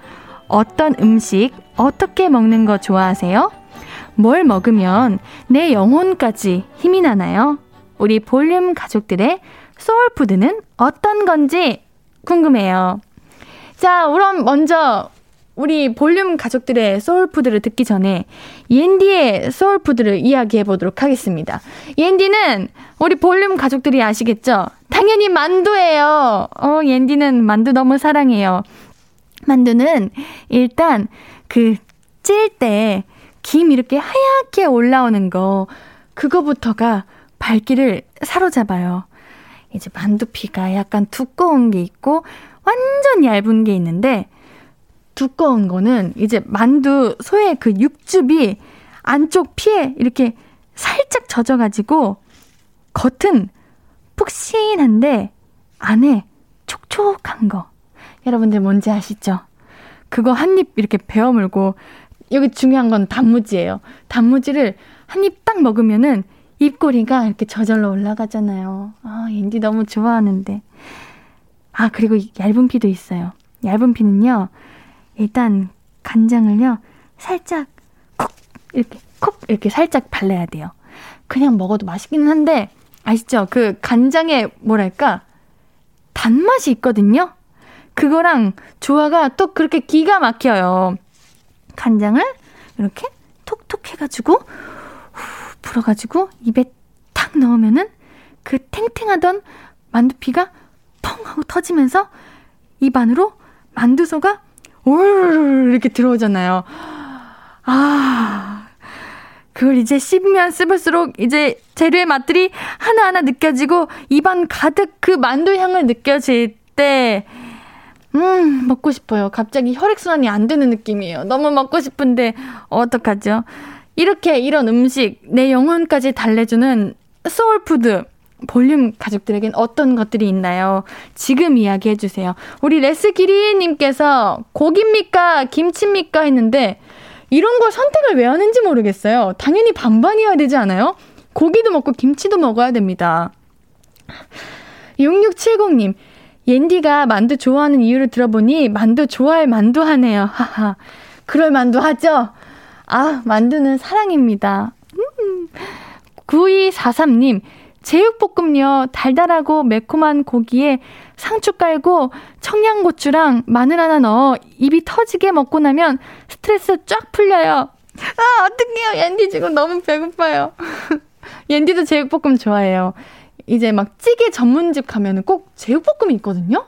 어떤 음식, 어떻게 먹는 거 좋아하세요? 뭘 먹으면 내 영혼까지 힘이 나나요? 우리 볼륨 가족들의 소울푸드는 어떤 건지 궁금해요. 자, 그럼 먼저 우리 볼륨 가족들의 소울푸드를 듣기 전에 옌디의 소울푸드를 이야기해 보도록 하겠습니다. 옌디는 우리 볼륨 가족들이 아시겠죠? 당연히 만두예요. 어, 옌디는 만두 너무 사랑해요. 만두는 일단 그 찔 때 김 이렇게 하얗게 올라오는 거 그거부터가 발길을 사로잡아요. 이제 만두피가 약간 두꺼운 게 있고 완전 얇은 게 있는데 두꺼운 거는 이제 만두 소의 그 육즙이 안쪽 피에 이렇게 살짝 젖어가지고 겉은 푹신한데 안에 촉촉한 거. 여러분들 뭔지 아시죠? 그거 한 입 이렇게 베어 물고 여기 중요한 건 단무지예요. 단무지를 한 입 딱 먹으면은 입꼬리가 이렇게 저절로 올라가잖아요. 아, 앤디 너무 좋아하는데. 아, 그리고 얇은 피도 있어요. 얇은 피는요, 일단 간장을요, 살짝 콕! 이렇게 콕! 이렇게 살짝 발라야 돼요. 그냥 먹어도 맛있기는 한데, 아시죠? 그 간장에 뭐랄까, 단맛이 있거든요? 그거랑 조화가 또 그렇게 기가 막혀요. 간장을 이렇게 톡톡 해가지고, 후, 불어가지고 입에 탁 넣으면은 그 탱탱하던 만두피가 펑 하고 터지면서 입 안으로 만두소가 올 이렇게 들어오잖아요. 아, 그걸 이제 씹으면 씹을수록 이제 재료의 맛들이 하나하나 느껴지고 입안 가득 그 만두 향을 느껴질 때, 음, 먹고 싶어요. 갑자기 혈액순환이 안 되는 느낌이에요. 너무 먹고 싶은데, 어떡하죠? 이렇게 이런 음식, 내 영혼까지 달래주는 소울푸드. 볼륨 가족들에겐 어떤 것들이 있나요? 지금 이야기해 주세요. 우리 레스기리님께서 고기입니까? 김치입니까? 했는데 이런 걸 선택을 왜 하는지 모르겠어요. 당연히 반반이어야 되지 않아요? 고기도 먹고 김치도 먹어야 됩니다. 6670님, 옌디가 만두 좋아하는 이유를 들어보니 만두 좋아할 만두 하네요. 하하. 그럴 만두 하죠? 아, 만두는 사랑입니다. 음. 9243님, 제육볶음요, 달달하고 매콤한 고기에 상추 깔고 청양고추랑 마늘 하나 넣어 입이 터지게 먹고 나면 스트레스 쫙 풀려요. 아, 어떡해요. 옌디 지금 너무 배고파요. [LAUGHS] 옌디도 제육볶음 좋아해요. 이제 막 찌개 전문집 가면은 꼭 제육볶음이 있거든요?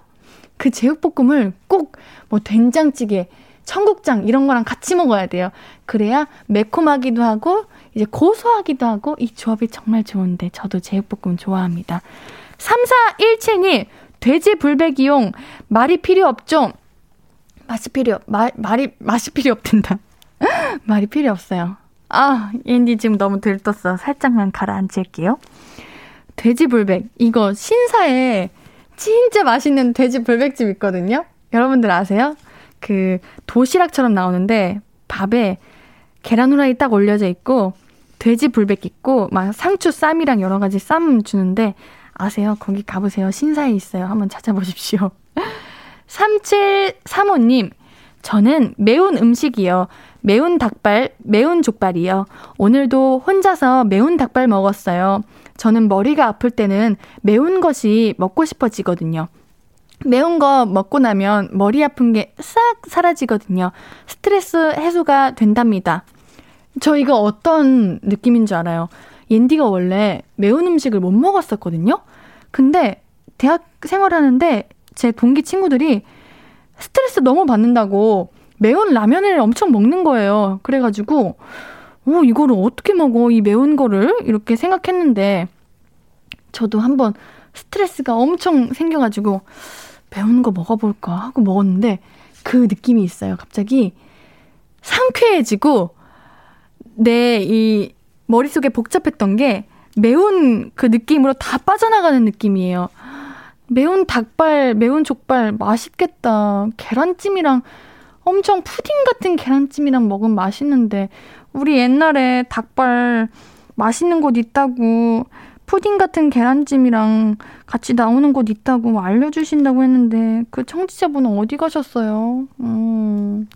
그 제육볶음을 꼭 뭐 된장찌개, 청국장 이런 거랑 같이 먹어야 돼요. 그래야 매콤하기도 하고 이제 고소하기도 하고 이 조합이 정말 좋은데 저도 제육볶음 좋아합니다. 3417님 돼지 불백이용 말이 필요 없죠? 맛이 필요 말 말이 맛이 필요 없된다. [LAUGHS] 말이 필요 없어요. 아, 앤디 지금 너무 들떴어. 살짝만 가라앉힐게요. 돼지 불백 이거 신사에 진짜 맛있는 돼지 불백집 있거든요. 여러분들 아세요? 그 도시락처럼 나오는데 밥에 계란 후라이 딱 올려져 있고 돼지 불백 있고 막 상추 쌈이랑 여러 가지 쌈 주는데 아세요? 거기 가보세요. 신사에 있어요. 한번 찾아보십시오. [LAUGHS] 3735님, 저는 매운 음식이요. 매운 닭발, 매운 족발이요. 오늘도 혼자서 매운 닭발 먹었어요. 저는 머리가 아플 때는 매운 것이 먹고 싶어지거든요. 매운 거 먹고 나면 머리 아픈 게 싹 사라지거든요. 스트레스 해소가 된답니다. 저 이거 어떤 느낌인 줄 알아요? 옌디가 원래 매운 음식을 못 먹었었거든요? 근데 대학 생활하는데 제 동기 친구들이 스트레스 너무 받는다고 매운 라면을 엄청 먹는 거예요. 그래가지고, 어, 이거를 어떻게 먹어? 이 매운 거를? 이렇게 생각했는데, 저도 한번 스트레스가 엄청 생겨가지고, 매운 거 먹어볼까 하고 먹었는데, 그 느낌이 있어요. 갑자기 상쾌해지고, 내 이 머릿속에 복잡했던 게 매운 그 느낌으로 다 빠져나가는 느낌이에요. 매운 닭발, 매운 족발 맛있겠다. 계란찜이랑 엄청 푸딩 같은 계란찜이랑 먹으면 맛있는데 우리 옛날에 닭발 맛있는 곳 있다고 푸딩 같은 계란찜이랑 같이 나오는 곳 있다고 알려주신다고 했는데 그 청취자분은 어디 가셨어요? 음.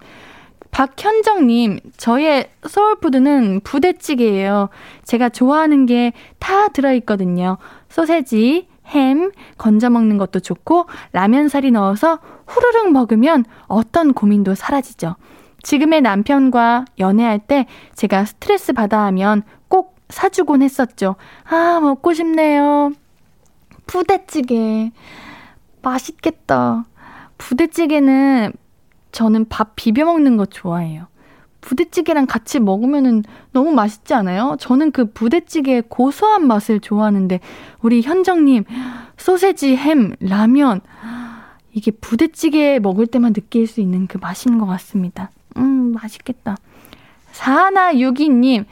박현정님, 저의 소울푸드는 부대찌개예요. 제가 좋아하는 게 다 들어있거든요. 소세지, 햄, 건져 먹는 것도 좋고, 라면사리 넣어서 후루룩 먹으면 어떤 고민도 사라지죠. 지금의 남편과 연애할 때 제가 스트레스 받아 하면 꼭 사주곤 했었죠. 아, 먹고 싶네요. 부대찌개. 맛있겠다. 부대찌개는 저는 밥 비벼 먹는 거 좋아해요. 부대찌개랑 같이 먹으면은 너무 맛있지 않아요? 저는 그 부대찌개의 고소한 맛을 좋아하는데, 우리 현정님, 소세지, 햄, 라면. 이게 부대찌개 먹을 때만 느낄 수 있는 그 맛인 것 같습니다. 음, 맛있겠다. 사하나유기님,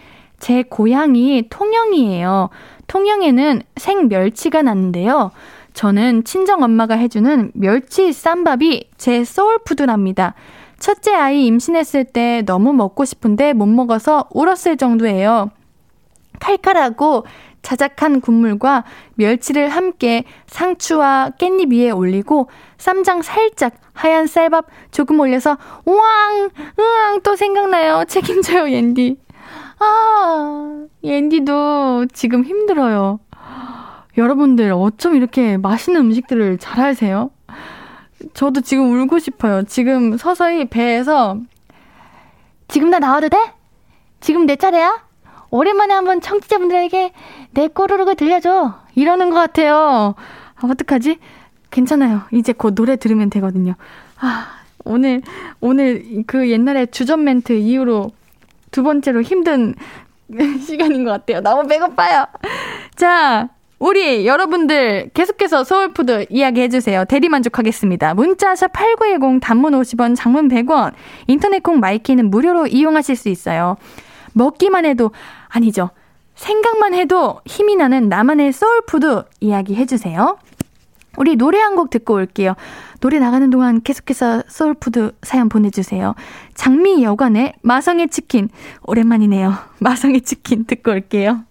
제 고향이 통영이에요. 통영에는 생멸치가 났는데요. 저는 친정 엄마가 해주는 멸치 쌈밥이 제 소울푸드랍니다. 첫째 아이 임신했을 때 너무 먹고 싶은데 못 먹어서 울었을 정도예요. 칼칼하고 자작한 국물과 멸치를 함께 상추와 깻잎 위에 올리고 쌈장 살짝 하얀 쌀밥 조금 올려서 우왕 으앙 또 생각나요. [LAUGHS] 책임져요 옌디. 아 옌디도 지금 힘들어요. 여러분들 어쩜 이렇게 맛있는 음식들을 잘 하세요? 저도 지금 울고 싶어요. 지금 서서히 배에서 지금 나 나와도 돼? 지금 내 차례야? 오랜만에 한번 청취자분들에게 내 꼬르륵을 들려줘. 이러는 것 같아요. 아, 어떡하지? 괜찮아요. 이제 곧 노래 들으면 되거든요. 아, 오늘, 오늘 그 옛날에 주전 멘트 이후로 두 번째로 힘든 [LAUGHS] 시간인 것 같아요. 너무 배고파요. 자, 우리 여러분들 계속해서 소울푸드 이야기 해주세요. 대리만족하겠습니다. 문자샵 8910 단문 50원, 장문 100원, 인터넷 콩 My K는 무료로 이용하실 수 있어요. 먹기만 해도 아니죠. 생각만 해도 힘이 나는 나만의 소울푸드 이야기 해주세요. 우리 노래 한 곡 듣고 올게요. 노래 나가는 동안 계속해서 소울푸드 사연 보내주세요. 장미 여관의 마성의 치킨. 오랜만이네요. [LAUGHS] 마성의 치킨 듣고 올게요.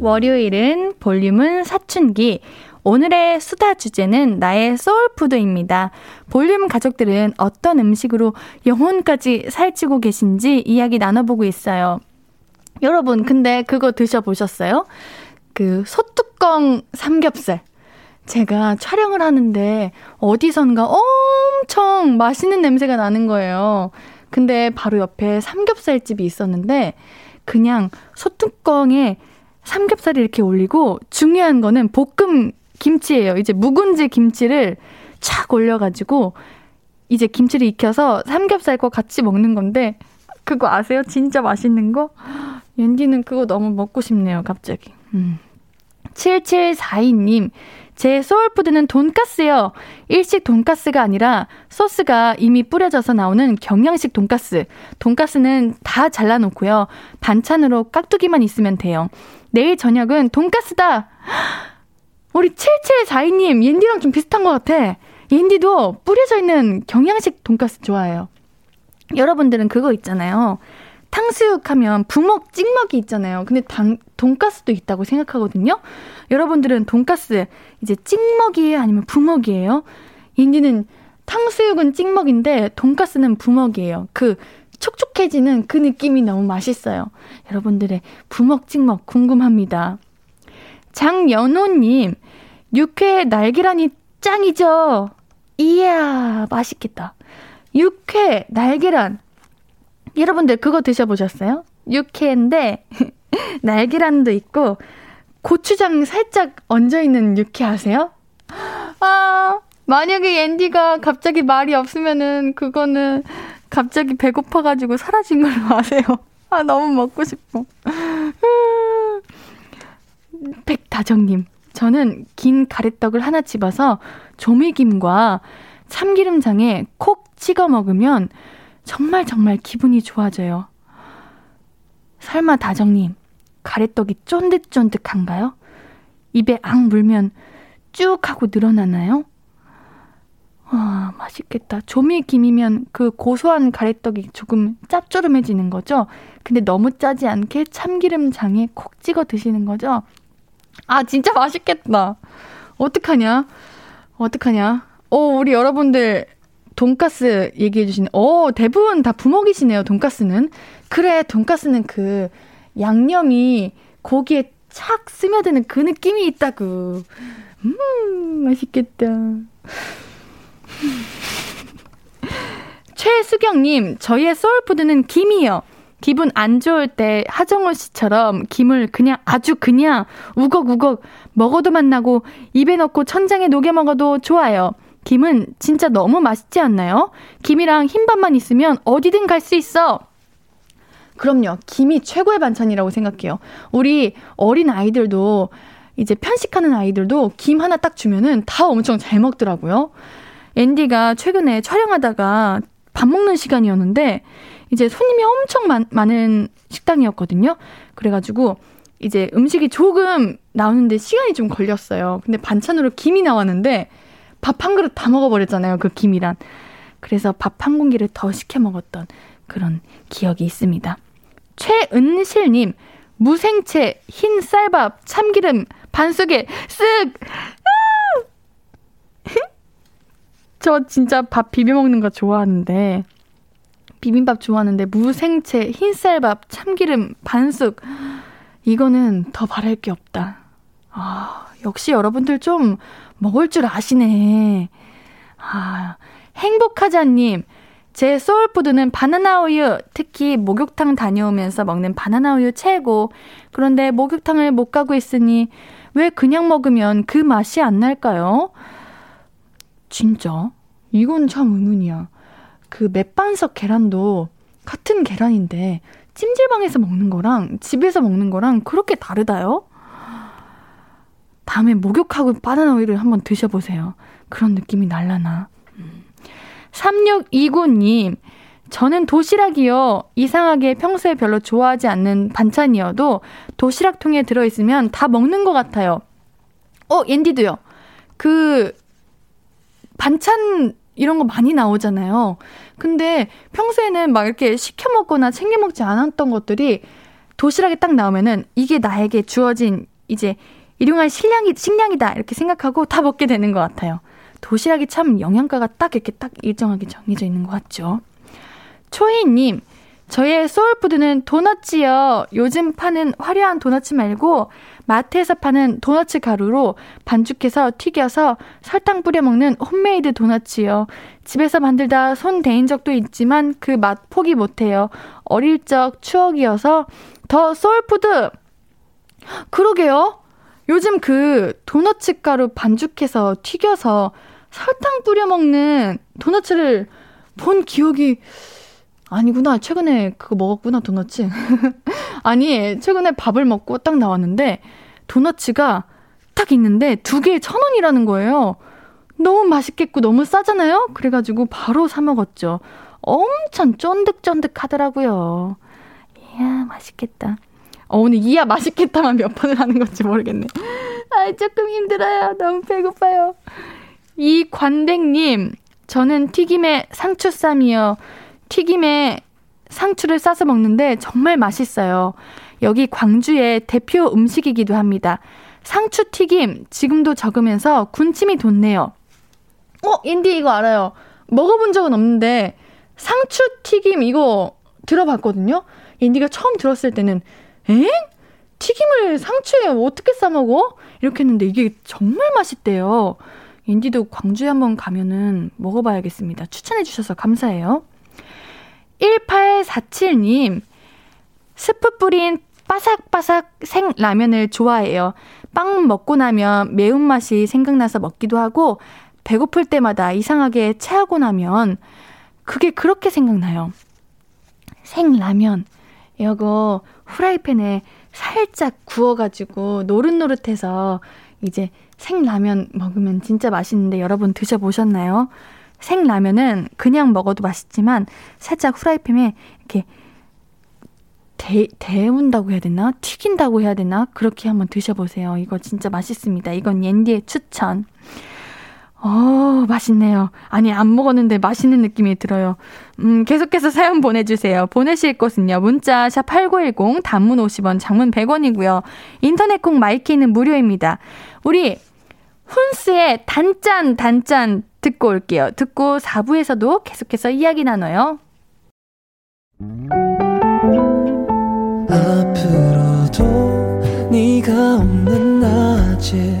월요일은 볼륨은 사춘기. 오늘의 수다 주제는 나의 소울푸드입니다. 볼륨 가족들은 어떤 음식으로 영혼까지 살찌고 계신지 이야기 나눠보고 있어요. 여러분, 근데 그거 드셔보셨어요? 그 소뚜껑 삼겹살. 제가 촬영을 하는데 어디선가 엄청 맛있는 냄새가 나는 거예요. 근데 바로 옆에 삼겹살 집이 있었는데 그냥 소뚜껑에 삼겹살을 이렇게 올리고 중요한 거는 볶음 김치예요. 이제 묵은지 김치를 착 올려가지고 이제 김치를 익혀서 삼겹살과 같이 먹는 건데 그거 아세요? 진짜 맛있는 거? 옌디는 그거 너무 먹고 싶네요, 갑자기. 음. 7742님, 제 소울푸드는 돈가스요. 일식 돈가스가 아니라 소스가 이미 뿌려져서 나오는 경양식 돈가스. 돈가스는 다 잘라놓고요. 반찬으로 깍두기만 있으면 돼요. 내일 저녁은 돈가스다! [GASPS] 우리 7742님, 옌디랑 좀 비슷한 것 같아. 옌디도 뿌려져 있는 경양식 돈가스 좋아해요. 여러분들은 그거 있잖아요. 탕수육 하면 부먹 찍먹이 있잖아요. 근데 당, 돈가스도 있다고 생각하거든요. 여러분들은 돈가스 이제 찍먹이에요? 아니면 부먹이에요? 인디는 탕수육은 찍먹인데 돈가스는 부먹이에요. 그 촉촉해지는 그 느낌이 너무 맛있어요. 여러분들의 부먹 찍먹 궁금합니다. 장연호님, 육회 날계란이 짱이죠? 이야, 맛있겠다. 육회 날계란 여러분들 그거 드셔보셨어요? 육회인데 [LAUGHS] 날계란도 있고 고추장 살짝 얹어있는 육회 아세요? [GASPS] 아 만약에 앤디가 갑자기 말이 없으면은 그거는 갑자기 배고파가지고 사라진 걸로 [LAUGHS] 아세요. 아 너무 먹고 싶어. [LAUGHS] 백다정님, 저는 긴 가래떡을 하나 집어서 조미김과 참기름장에 콕 찍어 먹으면 정말 정말 기분이 좋아져요. 설마 다정님, 가래떡이 쫀득쫀득한가요? 입에 앙 물면 쭉 하고 늘어나나요? 와, 맛있겠다. 조미김이면 그 고소한 가래떡이 조금 짭조름해지는 거죠? 근데 너무 짜지 않게 참기름장에 콕 찍어 드시는 거죠? 아, 진짜 맛있겠다. 어떡하냐? 어떡하냐? 오, 우리 여러분들 돈가스 얘기해 주시네. 어, 대부분 다 부먹이시네요, 돈가스는. 그래, 돈가스는 그 양념이 고기에 착 스며드는 그 느낌이 있다고. 음, 맛있겠다. [LAUGHS] 최수경님, 저희의 소울푸드는 김이요. 기분 안 좋을 때 하정우 씨처럼 김을 그냥 아주 그냥 우걱우걱 먹어도 맛나고 입에 넣고 천장에 녹여 먹어도 좋아요. 김은 진짜 너무 맛있지 않나요? 김이랑 흰밥만 있으면 어디든 갈 수 있어. 그럼요. 김이 최고의 반찬이라고 생각해요. 우리 어린 아이들도 이제 편식하는 아이들도 김 하나 딱 주면은 다 엄청 잘 먹더라고요. 앤디가 최근에 촬영하다가 밥 먹는 시간이었는데 이제 손님이 엄청 많, 많은 식당이었거든요. 그래가지고 이제 음식이 조금 나오는데 시간이 좀 걸렸어요. 근데 반찬으로 김이 나왔는데 밥 한 그릇 다 먹어버렸잖아요. 그 김이란. 그래서 밥 한 공기를 더 시켜 먹었던 그런 기억이 있습니다. 최은실님, 무생채, 흰 쌀밥, 참기름, 반숙에 쓱! [LAUGHS] 저 진짜 밥 비벼 먹는 거 좋아하는데, 비빔밥 좋아하는데, 무생채, 흰쌀밥, 참기름, 반숙. 이거는 더 바랄 게 없다. 아, 역시 여러분들 좀 먹을 줄 아시네. 아, 행복하자님. 제 소울푸드는 바나나 우유, 특히 목욕탕 다녀오면서 먹는 바나나 우유 최고. 그런데 목욕탕을 못 가고 있으니 왜 그냥 먹으면 그 맛이 안 날까요? 진짜? 이건 참 의문이야. 그 맥반석 계란도 같은 계란인데 찜질방에서 먹는 거랑 집에서 먹는 거랑 그렇게 다르다요? 다음에 목욕하고 바나나 우유를 한번 드셔보세요. 그런 느낌이 날라나. 3629님, 저는 도시락이요. 이상하게 평소에 별로 좋아하지 않는 반찬이어도 도시락통에 들어있으면 다 먹는 것 같아요. 어, 옌디도요. 그, 반찬 이런 거 많이 나오잖아요. 근데 평소에는 막 이렇게 시켜 먹거나 챙겨 먹지 않았던 것들이 도시락에 딱 나오면은 이게 나에게 주어진 이제 일용할 식량이, 식량이다. 이렇게 생각하고 다 먹게 되는 것 같아요. 도시락이 참 영양가가 딱 이렇게 딱 일정하게 정해져 있는 것 같죠. 초희님, 저의 소울푸드는 도너츠요. 요즘 파는 화려한 도너츠 말고 마트에서 파는 도너츠 가루로 반죽해서 튀겨서 설탕 뿌려 먹는 홈메이드 도너츠요. 집에서 만들다 손 데인 적도 있지만 그 맛 포기 못해요. 어릴 적 추억이어서 더 소울푸드! 그러게요. 요즘 그 도너츠 가루 반죽해서 튀겨서 설탕 뿌려 먹는 도너츠를 본 기억이 아니구나. 최근에 그거 먹었구나, 도너츠. [LAUGHS] 아니, 최근에 밥을 먹고 딱 나왔는데, 도너츠가 딱 있는데, 두 개에 천 원이라는 거예요. 너무 맛있겠고, 너무 싸잖아요? 그래가지고 바로 사 먹었죠. 엄청 쫀득쫀득 하더라고요. 이야, 맛있겠다. 어, 오늘 이야 맛있겠다만 몇 번을 하는 건지 모르겠네. 아, 조금 힘들어요. 너무 배고파요. 이관댕님, 저는 튀김에 상추쌈이요. 튀김에 상추를 싸서 먹는데 정말 맛있어요. 여기 광주의 대표 음식이기도 합니다. 상추 튀김 지금도 적으면서 군침이 돋네요. 어, 인디 이거 알아요. 먹어본 적은 없는데 상추 튀김 이거 들어봤거든요. 인디가 처음 들었을 때는 엥? 튀김을 상추에 어떻게 싸 먹어? 이렇게 했는데 이게 정말 맛있대요. 인디도 광주에 한번 가면은 먹어봐야겠습니다. 추천해 주셔서 감사해요. 1847님, 스프 뿌린 바삭바삭 생 라면을 좋아해요. 빵 먹고 나면 매운맛이 생각나서 먹기도 하고, 배고플 때마다 이상하게 체하고 나면, 그게 그렇게 생각나요. 생 라면. 이거 후라이팬에 살짝 구워가지고 노릇노릇해서 이제 생라면 먹으면 진짜 맛있는데 여러분 드셔보셨나요? 생라면은 그냥 먹어도 맛있지만 살짝 후라이팬에 이렇게 데, 데운다고 해야 되나? 튀긴다고 해야 되나? 그렇게 한번 드셔보세요. 이거 진짜 맛있습니다. 이건 옌디의 추천. 어, 맛있네요. 아니, 안 먹었는데 맛있는 느낌이 들어요. 음, 계속해서 사연 보내주세요. 보내실 곳은요. 문자, 샵8910, 단문 50원, 장문 100원이고요. 인터넷 콩 My K는 무료입니다. 우리, 훈스의 단짠, 단짠 듣고 올게요. 듣고 4부에서도 계속해서 이야기 나눠요. 앞으로도 네가 없는 낮에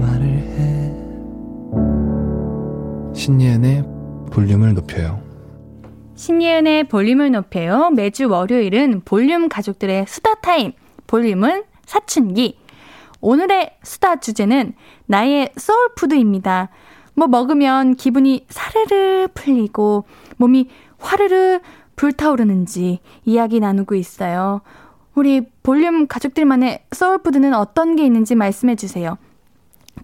신예은의 볼륨을 높여요. 신예은의 볼륨을 높여요. 매주 월요일은 볼륨 가족들의 수다 타임. 볼륨은 사춘기. 오늘의 수다 주제는 나의 소울푸드입니다. 뭐 먹으면 기분이 사르르 풀리고 몸이 화르르 불타오르는지 이야기 나누고 있어요. 우리 볼륨 가족들만의 소울푸드는 어떤 게 있는지 말씀해 주세요.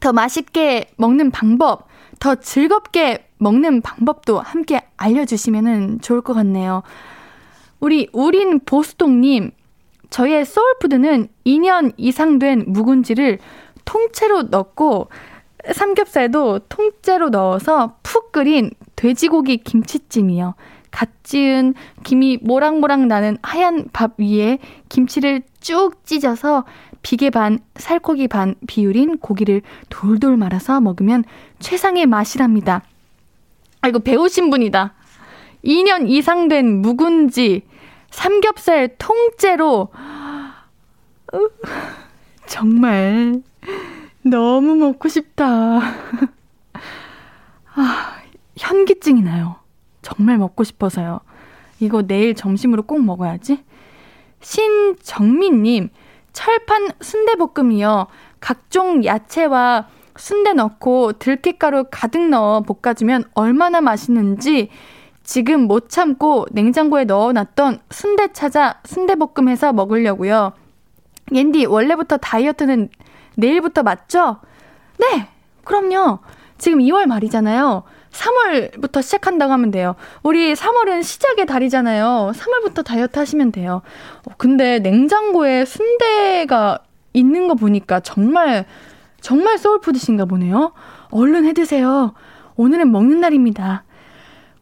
더 맛있게 먹는 방법, 더 즐겁게 먹는 방법도 함께 알려주시면 좋을 것 같네요. 우리 우린 보수동님, 저의 소울푸드는 2년 이상 된 묵은지를 통째로 넣고 삼겹살도 통째로 넣어서 푹 끓인 돼지고기 김치찜이요. 갓 지은 김이 모락모락 나는 하얀 밥 위에 김치를 쭉 찢어서 비계 반, 살코기 반 비율인 고기를 돌돌 말아서 먹으면 최상의 맛이랍니다. 아이고, 배우신 분이다. 2년 이상 된 묵은지, 삼겹살 통째로, 정말, 너무 먹고 싶다. 아, 현기증이 나요. 정말 먹고 싶어서요. 이거 내일 점심으로 꼭 먹어야지. 신정민님, 철판 순대볶음이요. 각종 야채와 순대 넣고 들깨가루 가득 넣어 볶아주면 얼마나 맛있는지 지금 못 참고 냉장고에 넣어놨던 순대 찾아 순대볶음 해서 먹으려고요. 옌디, 원래부터 다이어트는 내일부터 맞죠? 네! 그럼요. 지금 2월 말이잖아요. 3월부터 시작한다고 하면 돼요. 우리 3월은 시작의 달이잖아요. 3월부터 다이어트 하시면 돼요. 어, 근데 냉장고에 순대가 있는 거 보니까 정말, 정말 소울푸드신가 보네요. 얼른 해 드세요. 오늘은 먹는 날입니다.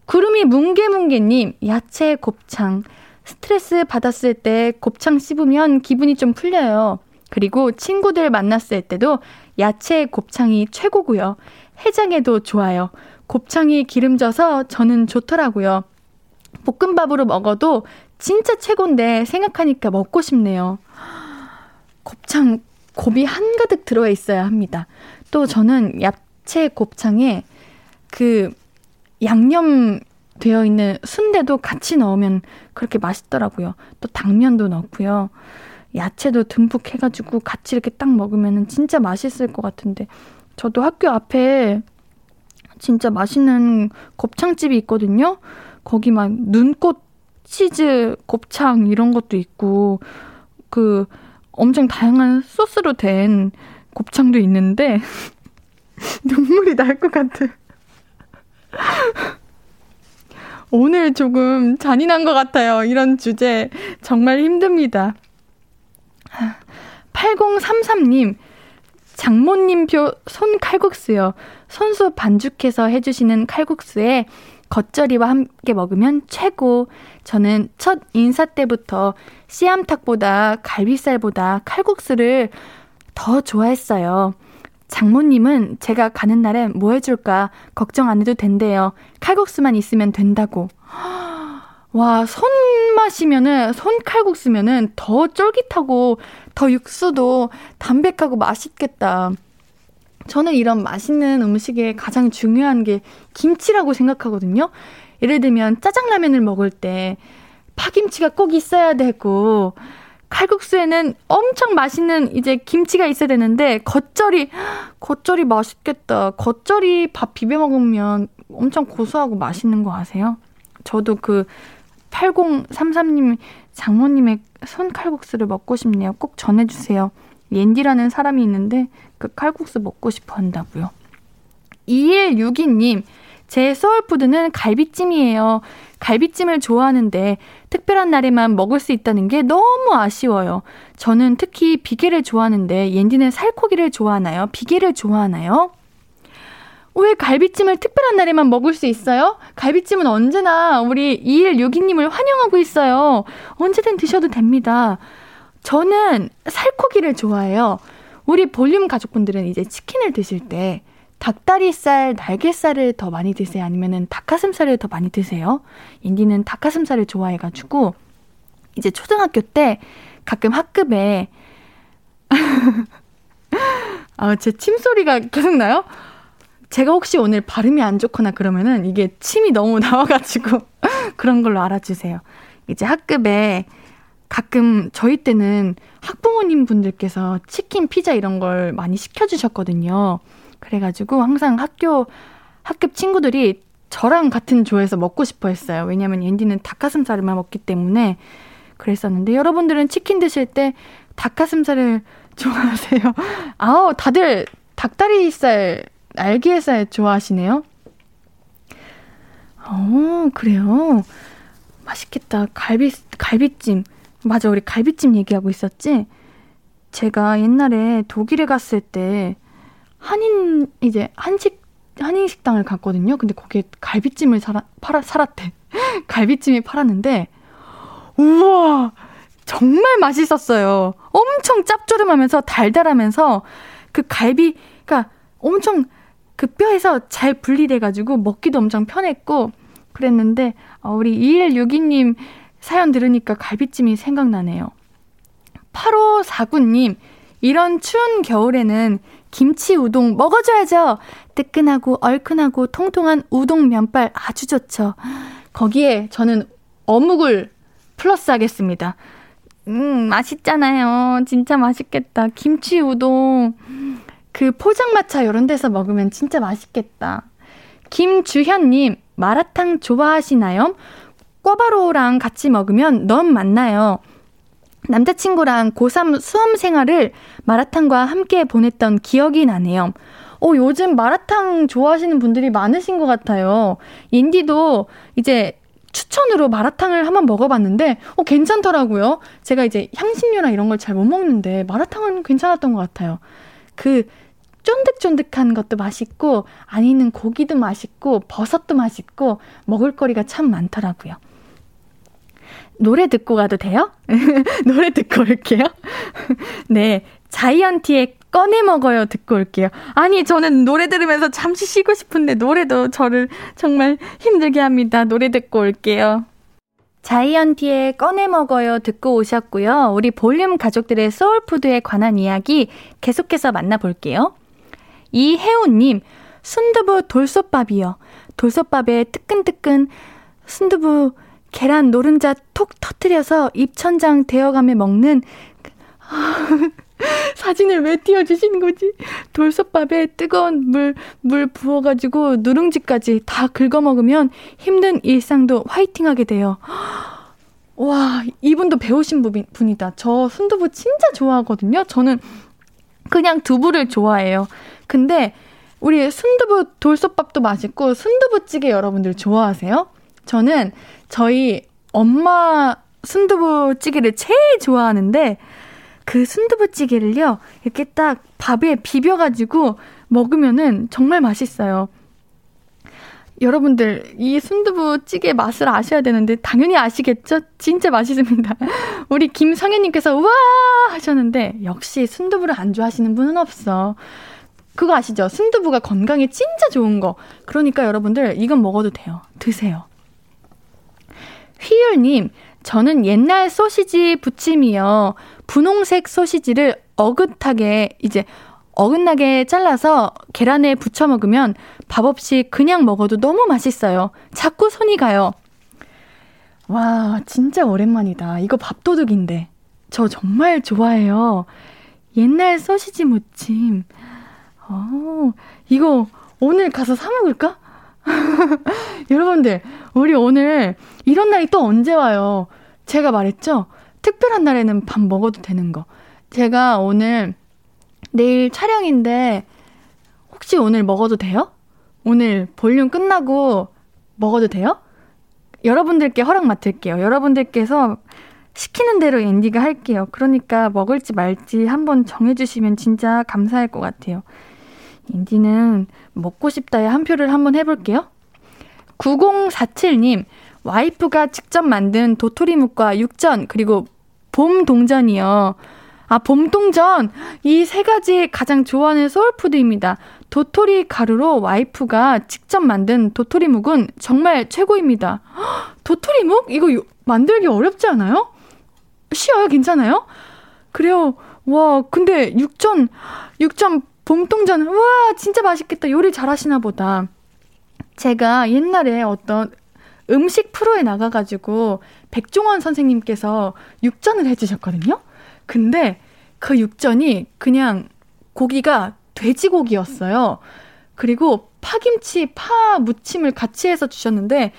구름이 뭉게뭉게님, 야채 곱창. 스트레스 받았을 때 곱창 씹으면 기분이 좀 풀려요. 그리고 친구들 만났을 때도 야채 곱창이 최고고요. 해장에도 좋아요. 곱창이 기름져서 저는 좋더라고요. 볶음밥으로 먹어도 진짜 최고인데 생각하니까 먹고 싶네요. 곱창 곱이 한가득 들어와 있어야 합니다. 또 저는 야채 곱창에 그 양념 되어 있는 순대도 같이 넣으면 그렇게 맛있더라고요. 또 당면도 넣고요. 야채도 듬뿍 해가지고 같이 이렇게 딱 먹으면 진짜 맛있을 것 같은데 저도 학교 앞에 진짜 맛있는 곱창집이 있거든요. 거기 막 눈꽃 치즈 곱창 이런 것도 있고 그 엄청 다양한 소스로 된 곱창도 있는데 [LAUGHS] 눈물이 날 것 같아. [LAUGHS] 오늘 조금 잔인한 것 같아요. 이런 주제 정말 힘듭니다. 8033님, 장모님표 손칼국수요. 손수 반죽해서 해주시는 칼국수에 겉절이와 함께 먹으면 최고. 저는 첫 인사 때부터 씨암탉보다 갈비살보다 칼국수를 더 좋아했어요. 장모님은 제가 가는 날에 뭐 해줄까 걱정 안 해도 된대요. 칼국수만 있으면 된다고. 와, 손맛이면은, 손칼국수면은 더 쫄깃하고, 더 육수도 담백하고 맛있겠다. 저는 이런 맛있는 음식에 가장 중요한 게 김치라고 생각하거든요. 예를 들면 짜장라면을 먹을 때 파김치가 꼭 있어야 되고, 칼국수에는 엄청 맛있는 이제 김치가 있어야 되는데, 겉절이, 겉절이 맛있겠다. 겉절이 밥 비벼 먹으면 엄청 고소하고 맛있는 거 아세요? 저도 그 8033님 장모님의 손칼국수를 먹고 싶네요. 꼭 전해주세요. 옌디라는 사람이 있는데 그 칼국수 먹고 싶어 한다고요. 2162님, 제 소울푸드는 갈비찜이에요. 갈비찜을 좋아하는데 특별한 날에만 먹을 수 있다는 게 너무 아쉬워요. 저는 특히 비계를 좋아하는데 옌디는 살코기를 좋아하나요? 비계를 좋아하나요? 왜 갈비찜을 특별한 날에만 먹을 수 있어요? 갈비찜은 언제나 우리 2162님을 환영하고 있어요. 언제든 드셔도 됩니다. 저는 살코기를 좋아해요. 우리 볼륨 가족분들은 이제 치킨을 드실 때 닭다리살, 날개살을 더 많이 드세요? 아니면은 닭가슴살을 더 많이 드세요? 인디는 닭가슴살을 좋아해가지고 이제 초등학교 때 가끔 학급에 [LAUGHS] 아, 제 침소리가 계속 나요? 제가 혹시 오늘 발음이 안 좋거나 그러면은 이게 침이 너무 [LAUGHS] 나와가지고 [LAUGHS] 그런 걸로 알아주세요. 이제 학급에 가끔 저희 때는 학부모님 분들께서 치킨, 피자 이런 걸 많이 시켜주셨거든요. 그래가지고 항상 학교, 학급 친구들이 저랑 같은 조에서 먹고 싶어 했어요. 왜냐면 앤디는 닭가슴살만 먹기 때문에 그랬었는데 여러분들은 치킨 드실 때 닭가슴살을 [LAUGHS] 좋아하세요? 아우, 다들 닭다리살, 날개살 좋아하시네요? 어, 그래요. 맛있겠다. 갈비, 갈비찜. 맞아, 우리 갈비찜 얘기하고 있었지? 제가 옛날에 독일에 갔을 때 한인, 이제 한식, 한인 식당을 갔거든요. 근데 거기에 갈비찜을 살아, 팔아, 살았대. [LAUGHS] 갈비찜이 팔았는데, 우와! 정말 맛있었어요. 엄청 짭조름하면서 달달하면서 그 갈비가 엄청 그 뼈에서 잘 분리돼가지고 먹기도 엄청 편했고 그랬는데 어, 우리 2162님 사연 들으니까 갈비찜이 생각나네요. 8549님, 이런 추운 겨울에는 김치 우동 먹어줘야죠. 뜨끈하고 얼큰하고 통통한 우동 면발 아주 좋죠. 거기에 저는 어묵을 플러스 하겠습니다. 음, 맛있잖아요. 진짜 맛있겠다. 김치 우동. 그 포장마차 이런 데서 먹으면 진짜 맛있겠다. 김주현님, 마라탕 좋아하시나요? 꿔바로우랑 같이 먹으면 너무 맛나요. 남자친구랑 고3 수험 생활을 마라탕과 함께 보냈던 기억이 나네요. 어, 요즘 마라탕 좋아하시는 분들이 많으신 것 같아요. 인디도 이제 추천으로 마라탕을 한번 먹어봤는데, 어, 괜찮더라고요. 제가 이제 향신료나 이런 걸 잘 못 먹는데, 마라탕은 괜찮았던 것 같아요. 그, 쫀득쫀득한 것도 맛있고, 있는 고기도 맛있고, 버섯도 맛있고, 먹을거리가 참 많더라고요. 노래 듣고 가도 돼요? [LAUGHS] 노래 듣고 올게요. [LAUGHS] 네. 자이언티의 꺼내 먹어요 듣고 올게요. 아니, 저는 노래 들으면서 잠시 쉬고 싶은데 노래도 저를 정말 힘들게 합니다. 노래 듣고 올게요. 자이언티의 꺼내 먹어요 듣고 오셨고요. 우리 볼륨 가족들의 소울푸드에 관한 이야기 계속해서 만나볼게요. 이혜우님, 순두부 돌솥밥이요. 돌솥밥에 뜨끈뜨끈 순두부 계란 노른자 톡 터트려서 입천장 되어가며 먹는 [LAUGHS] 사진을 왜 띄워주시는 거지? 돌솥밥에 뜨거운 물, 물 부어가지고 누룽지까지 다 긁어 먹으면 힘든 일상도 화이팅 하게 돼요. [GASPS] 와, 이분도 배우신 분이다. 저 순두부 진짜 좋아하거든요. 저는 그냥 두부를 좋아해요. 근데 우리 순두부 돌솥밥도 맛있고 순두부찌개 여러분들 좋아하세요? 저는 저희 엄마 순두부찌개를 제일 좋아하는데 그 순두부찌개를요 이렇게 딱 밥에 비벼가지고 먹으면은 정말 맛있어요. 여러분들 이 순두부찌개 맛을 아셔야 되는데 당연히 아시겠죠? 진짜 맛있습니다. [LAUGHS] 우리 김성현님께서 우와 하셨는데 역시 순두부를 안 좋아하시는 분은 없어. 그거 아시죠? 순두부가 건강에 진짜 좋은 거. 그러니까 여러분들 이건 먹어도 돼요. 드세요. 휘율님, 저는 옛날 소시지 부침이요. 분홍색 소시지를 어긋하게 이제 어긋나게 잘라서 계란에 부쳐 먹으면 밥 없이 그냥 먹어도 너무 맛있어요. 자꾸 손이 가요. 와, 진짜 오랜만이다. 이거 밥도둑인데. 저 정말 좋아해요. 옛날 소시지 무침. 어, 이거 오늘 가서 사 먹을까? [LAUGHS] 여러분들, 우리 오늘 이런 날이 또 언제 와요? 제가 말했죠? 특별한 날에는 밥 먹어도 되는 거. 제가 오늘 내일 촬영인데 혹시 오늘 먹어도 돼요? 오늘 볼륨 끝나고 먹어도 돼요? 여러분들께 허락 맡을게요. 여러분들께서 시키는 대로 앤디가 할게요. 그러니까 먹을지 말지 한번 정해주시면 진짜 감사할 것 같아요. 앤디는 먹고 싶다에 한 표를 한번 해볼게요. 9047님, 와이프가 직접 만든 도토리묵과 육전, 그리고 봄 동전이요. 아, 봄 동전! 이 세 가지 가장 좋아하는 소울푸드입니다. 도토리 가루로 와이프가 직접 만든 도토리묵은 정말 최고입니다. [GASPS] 도토리묵? 이거 만들기 어렵지 않아요? 쉬워요? 괜찮아요? 그래요. 와, 근데 육전, 육전 봄동전, 우와, 진짜 맛있겠다. 요리 잘하시나 보다. 제가 옛날에 어떤 음식 프로에 나가가지고 백종원 선생님께서 육전을 해주셨거든요? 근데 그 육전이 그냥 고기가 돼지고기였어요. 그리고 파김치, 파 무침을 같이 해서 주셨는데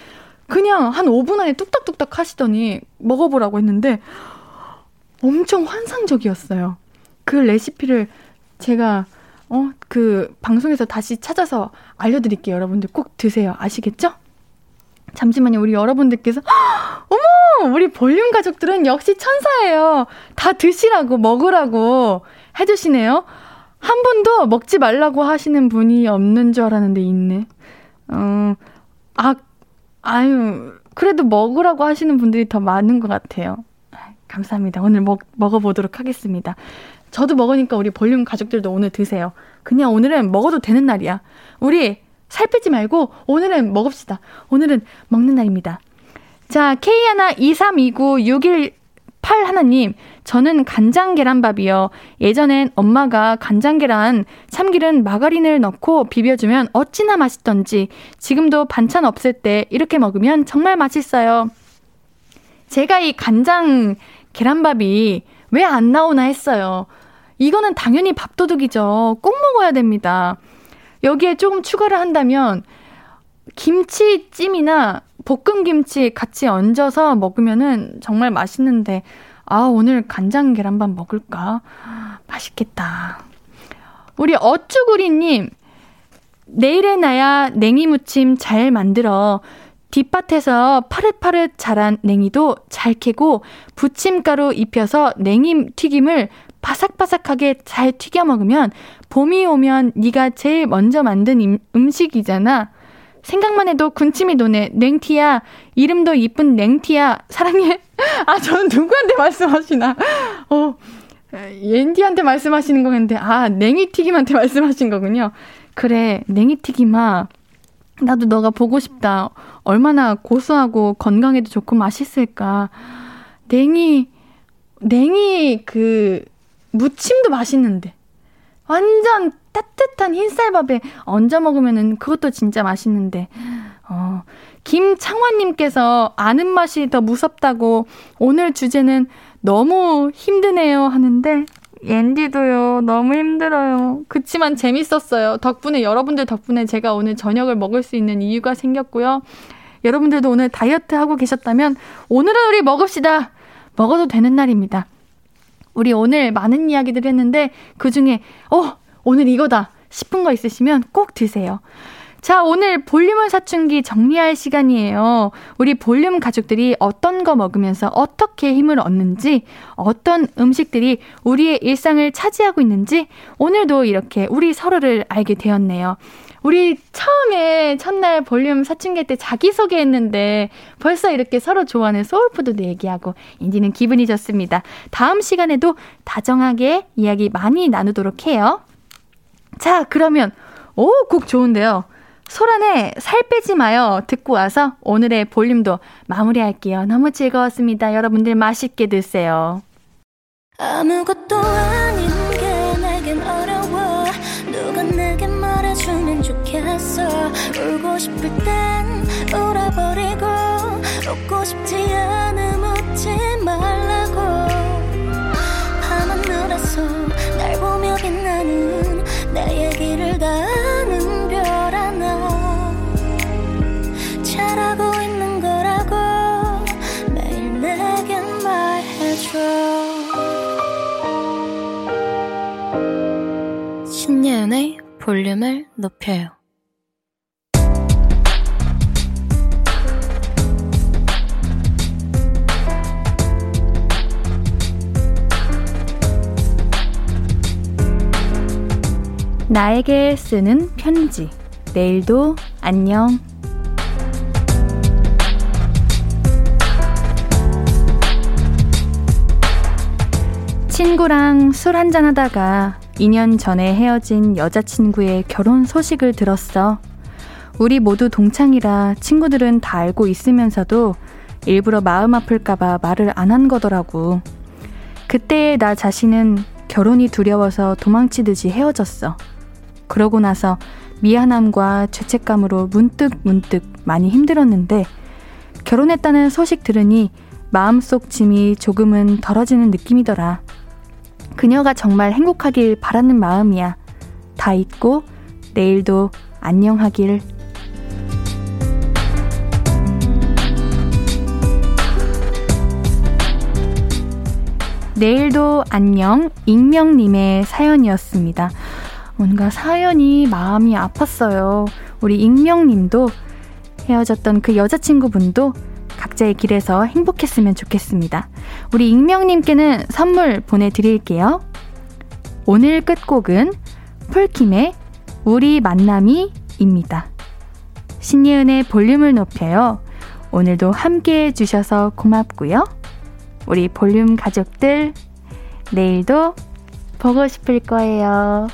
그냥 한 5분 안에 뚝딱뚝딱 하시더니 먹어보라고 했는데 엄청 환상적이었어요. 그 레시피를 제가 어, 그 방송에서 다시 찾아서 알려드릴게요. 여러분들 꼭 드세요. 아시겠죠? 잠시만요. 우리 여러분들께서 [GASPS] 어머! 우리 볼륨 가족들은 역시 천사예요. 다 드시라고 먹으라고 해주시네요. 한 분도 먹지 말라고 하시는 분이 없는 줄 알았는데 있네. 어, 아, 아유, 그래도 먹으라고 하시는 분들이 더 많은 것 같아요. 감사합니다. 오늘 먹, 먹어보도록 하겠습니다. 저도 먹으니까 우리 볼륨 가족들도 오늘 드세요. 그냥 오늘은 먹어도 되는 날이야. 우리 살 빼지 말고 오늘은 먹읍시다. 오늘은 먹는 날입니다. 자, K 하나 2329 618 하나님. 저는 간장 계란밥이요. 예전엔 엄마가 간장 계란 참기름 마가린을 넣고 비벼주면 어찌나 맛있던지 지금도 반찬 없을 때 이렇게 먹으면 정말 맛있어요. 제가 이 간장 계란밥이 왜 안 나오나 했어요. 이거는 당연히 밥도둑이죠. 꼭 먹어야 됩니다. 여기에 조금 추가를 한다면 김치찜이나 볶음김치 같이 얹어서 먹으면은 정말 맛있는데 아 오늘 간장 계란밥 먹을까 맛있겠다. 우리 어쭈구리님 내일의 나야 냉이 무침 잘 만들어 뒷밭에서 파릇파릇 자란 냉이도 잘 캐고 부침가루 입혀서 냉이 튀김을 바삭바삭하게 잘 튀겨 먹으면 봄이 오면 네가 제일 먼저 만든 임, 음식이잖아. 생각만 해도 군침이 도네. 냉티야. 이름도 이쁜 냉티야. 사랑해. [LAUGHS] 아, 저는 누구한테 말씀하시나. [LAUGHS] 어, 옌디한테 말씀하시는 거겠는데, 아, 냉이튀김한테 [LAUGHS] 말씀하신 거군요. 그래, 냉이튀김아. 나도 너가 보고 싶다. 얼마나 고소하고 건강에도 좋고 맛있을까. 냉이, 냉이 그, 무침도 맛있는데. 완전 따뜻한 흰쌀밥에 얹어 먹으면은 그것도 진짜 맛있는데. 어, 김창환님께서 아는 맛이 더 무섭다고 오늘 주제는 너무 힘드네요 하는데 앤디도요 너무 힘들어요. 그치만 재밌었어요. 덕분에 여러분들 덕분에 제가 오늘 저녁을 먹을 수 있는 이유가 생겼고요. 여러분들도 오늘 다이어트 하고 계셨다면 오늘은 우리 먹읍시다. 먹어도 되는 날입니다. 우리 오늘 많은 이야기들 했는데 그 중에 어 오늘 이거다 싶은 거 있으시면 꼭 드세요. 자, 오늘 볼륨을 사춘기 정리할 시간이에요. 우리 볼륨 가족들이 어떤 거 먹으면서 어떻게 힘을 얻는지, 어떤 음식들이 우리의 일상을 차지하고 있는지, 오늘도 이렇게 우리 서로를 알게 되었네요. 우리 처음에 첫날 볼륨 사춘기 때 자기소개 했는데 벌써 이렇게 서로 좋아하는 소울푸드도 얘기하고 인디는 기분이 좋습니다. 다음 시간에도 다정하게 이야기 많이 나누도록 해요. 자, 그러면 오, 곡 좋은데요. 소란의 살 빼지 마요. 듣고 와서 오늘의 볼륨도 마무리할게요. 너무 즐거웠습니다. 여러분들 맛있게 드세요. 아무것도 아닌 게 내겐 어려워. 누가 내게 말해주면 좋겠어 울고 싶을 땐 울어버리고 웃고 싶지 않음 웃지 말라고 밤하늘에서 날 보며 빛나는 내 얘기를 다 볼륨을 높여요. 나에게 쓰는 편지. 내일도 안녕. 친구랑 술 한잔 하다가 2년 전에 헤어진 여자친구의 결혼 소식을 들었어. 우리 모두 동창이라 친구들은 다 알고 있으면서도 일부러 마음 아플까봐 말을 안 한 거더라고. 그때의 나 자신은 결혼이 두려워서 도망치듯이 헤어졌어. 그러고 나서 미안함과 죄책감으로 문득 문득 많이 힘들었는데 결혼했다는 소식 들으니 마음속 짐이 조금은 덜어지는 느낌이더라. 그녀가 정말 행복하길 바라는 마음이야. 다 잊고 내일도 안녕하길. 내일도 안녕 익명님의 사연이었습니다. 뭔가 사연이 마음이 아팠어요. 우리 익명님도 헤어졌던 그 여자친구분도 각자의 길에서 행복했으면 좋겠습니다. 우리 익명님께는 선물 보내드릴게요. 오늘 끝곡은 폴킴의 우리 만남이입니다. 신예은의 볼륨을 높여요. 오늘도 함께 해주셔서 고맙고요. 우리 볼륨 가족들, 내일도 보고 싶을 거예요.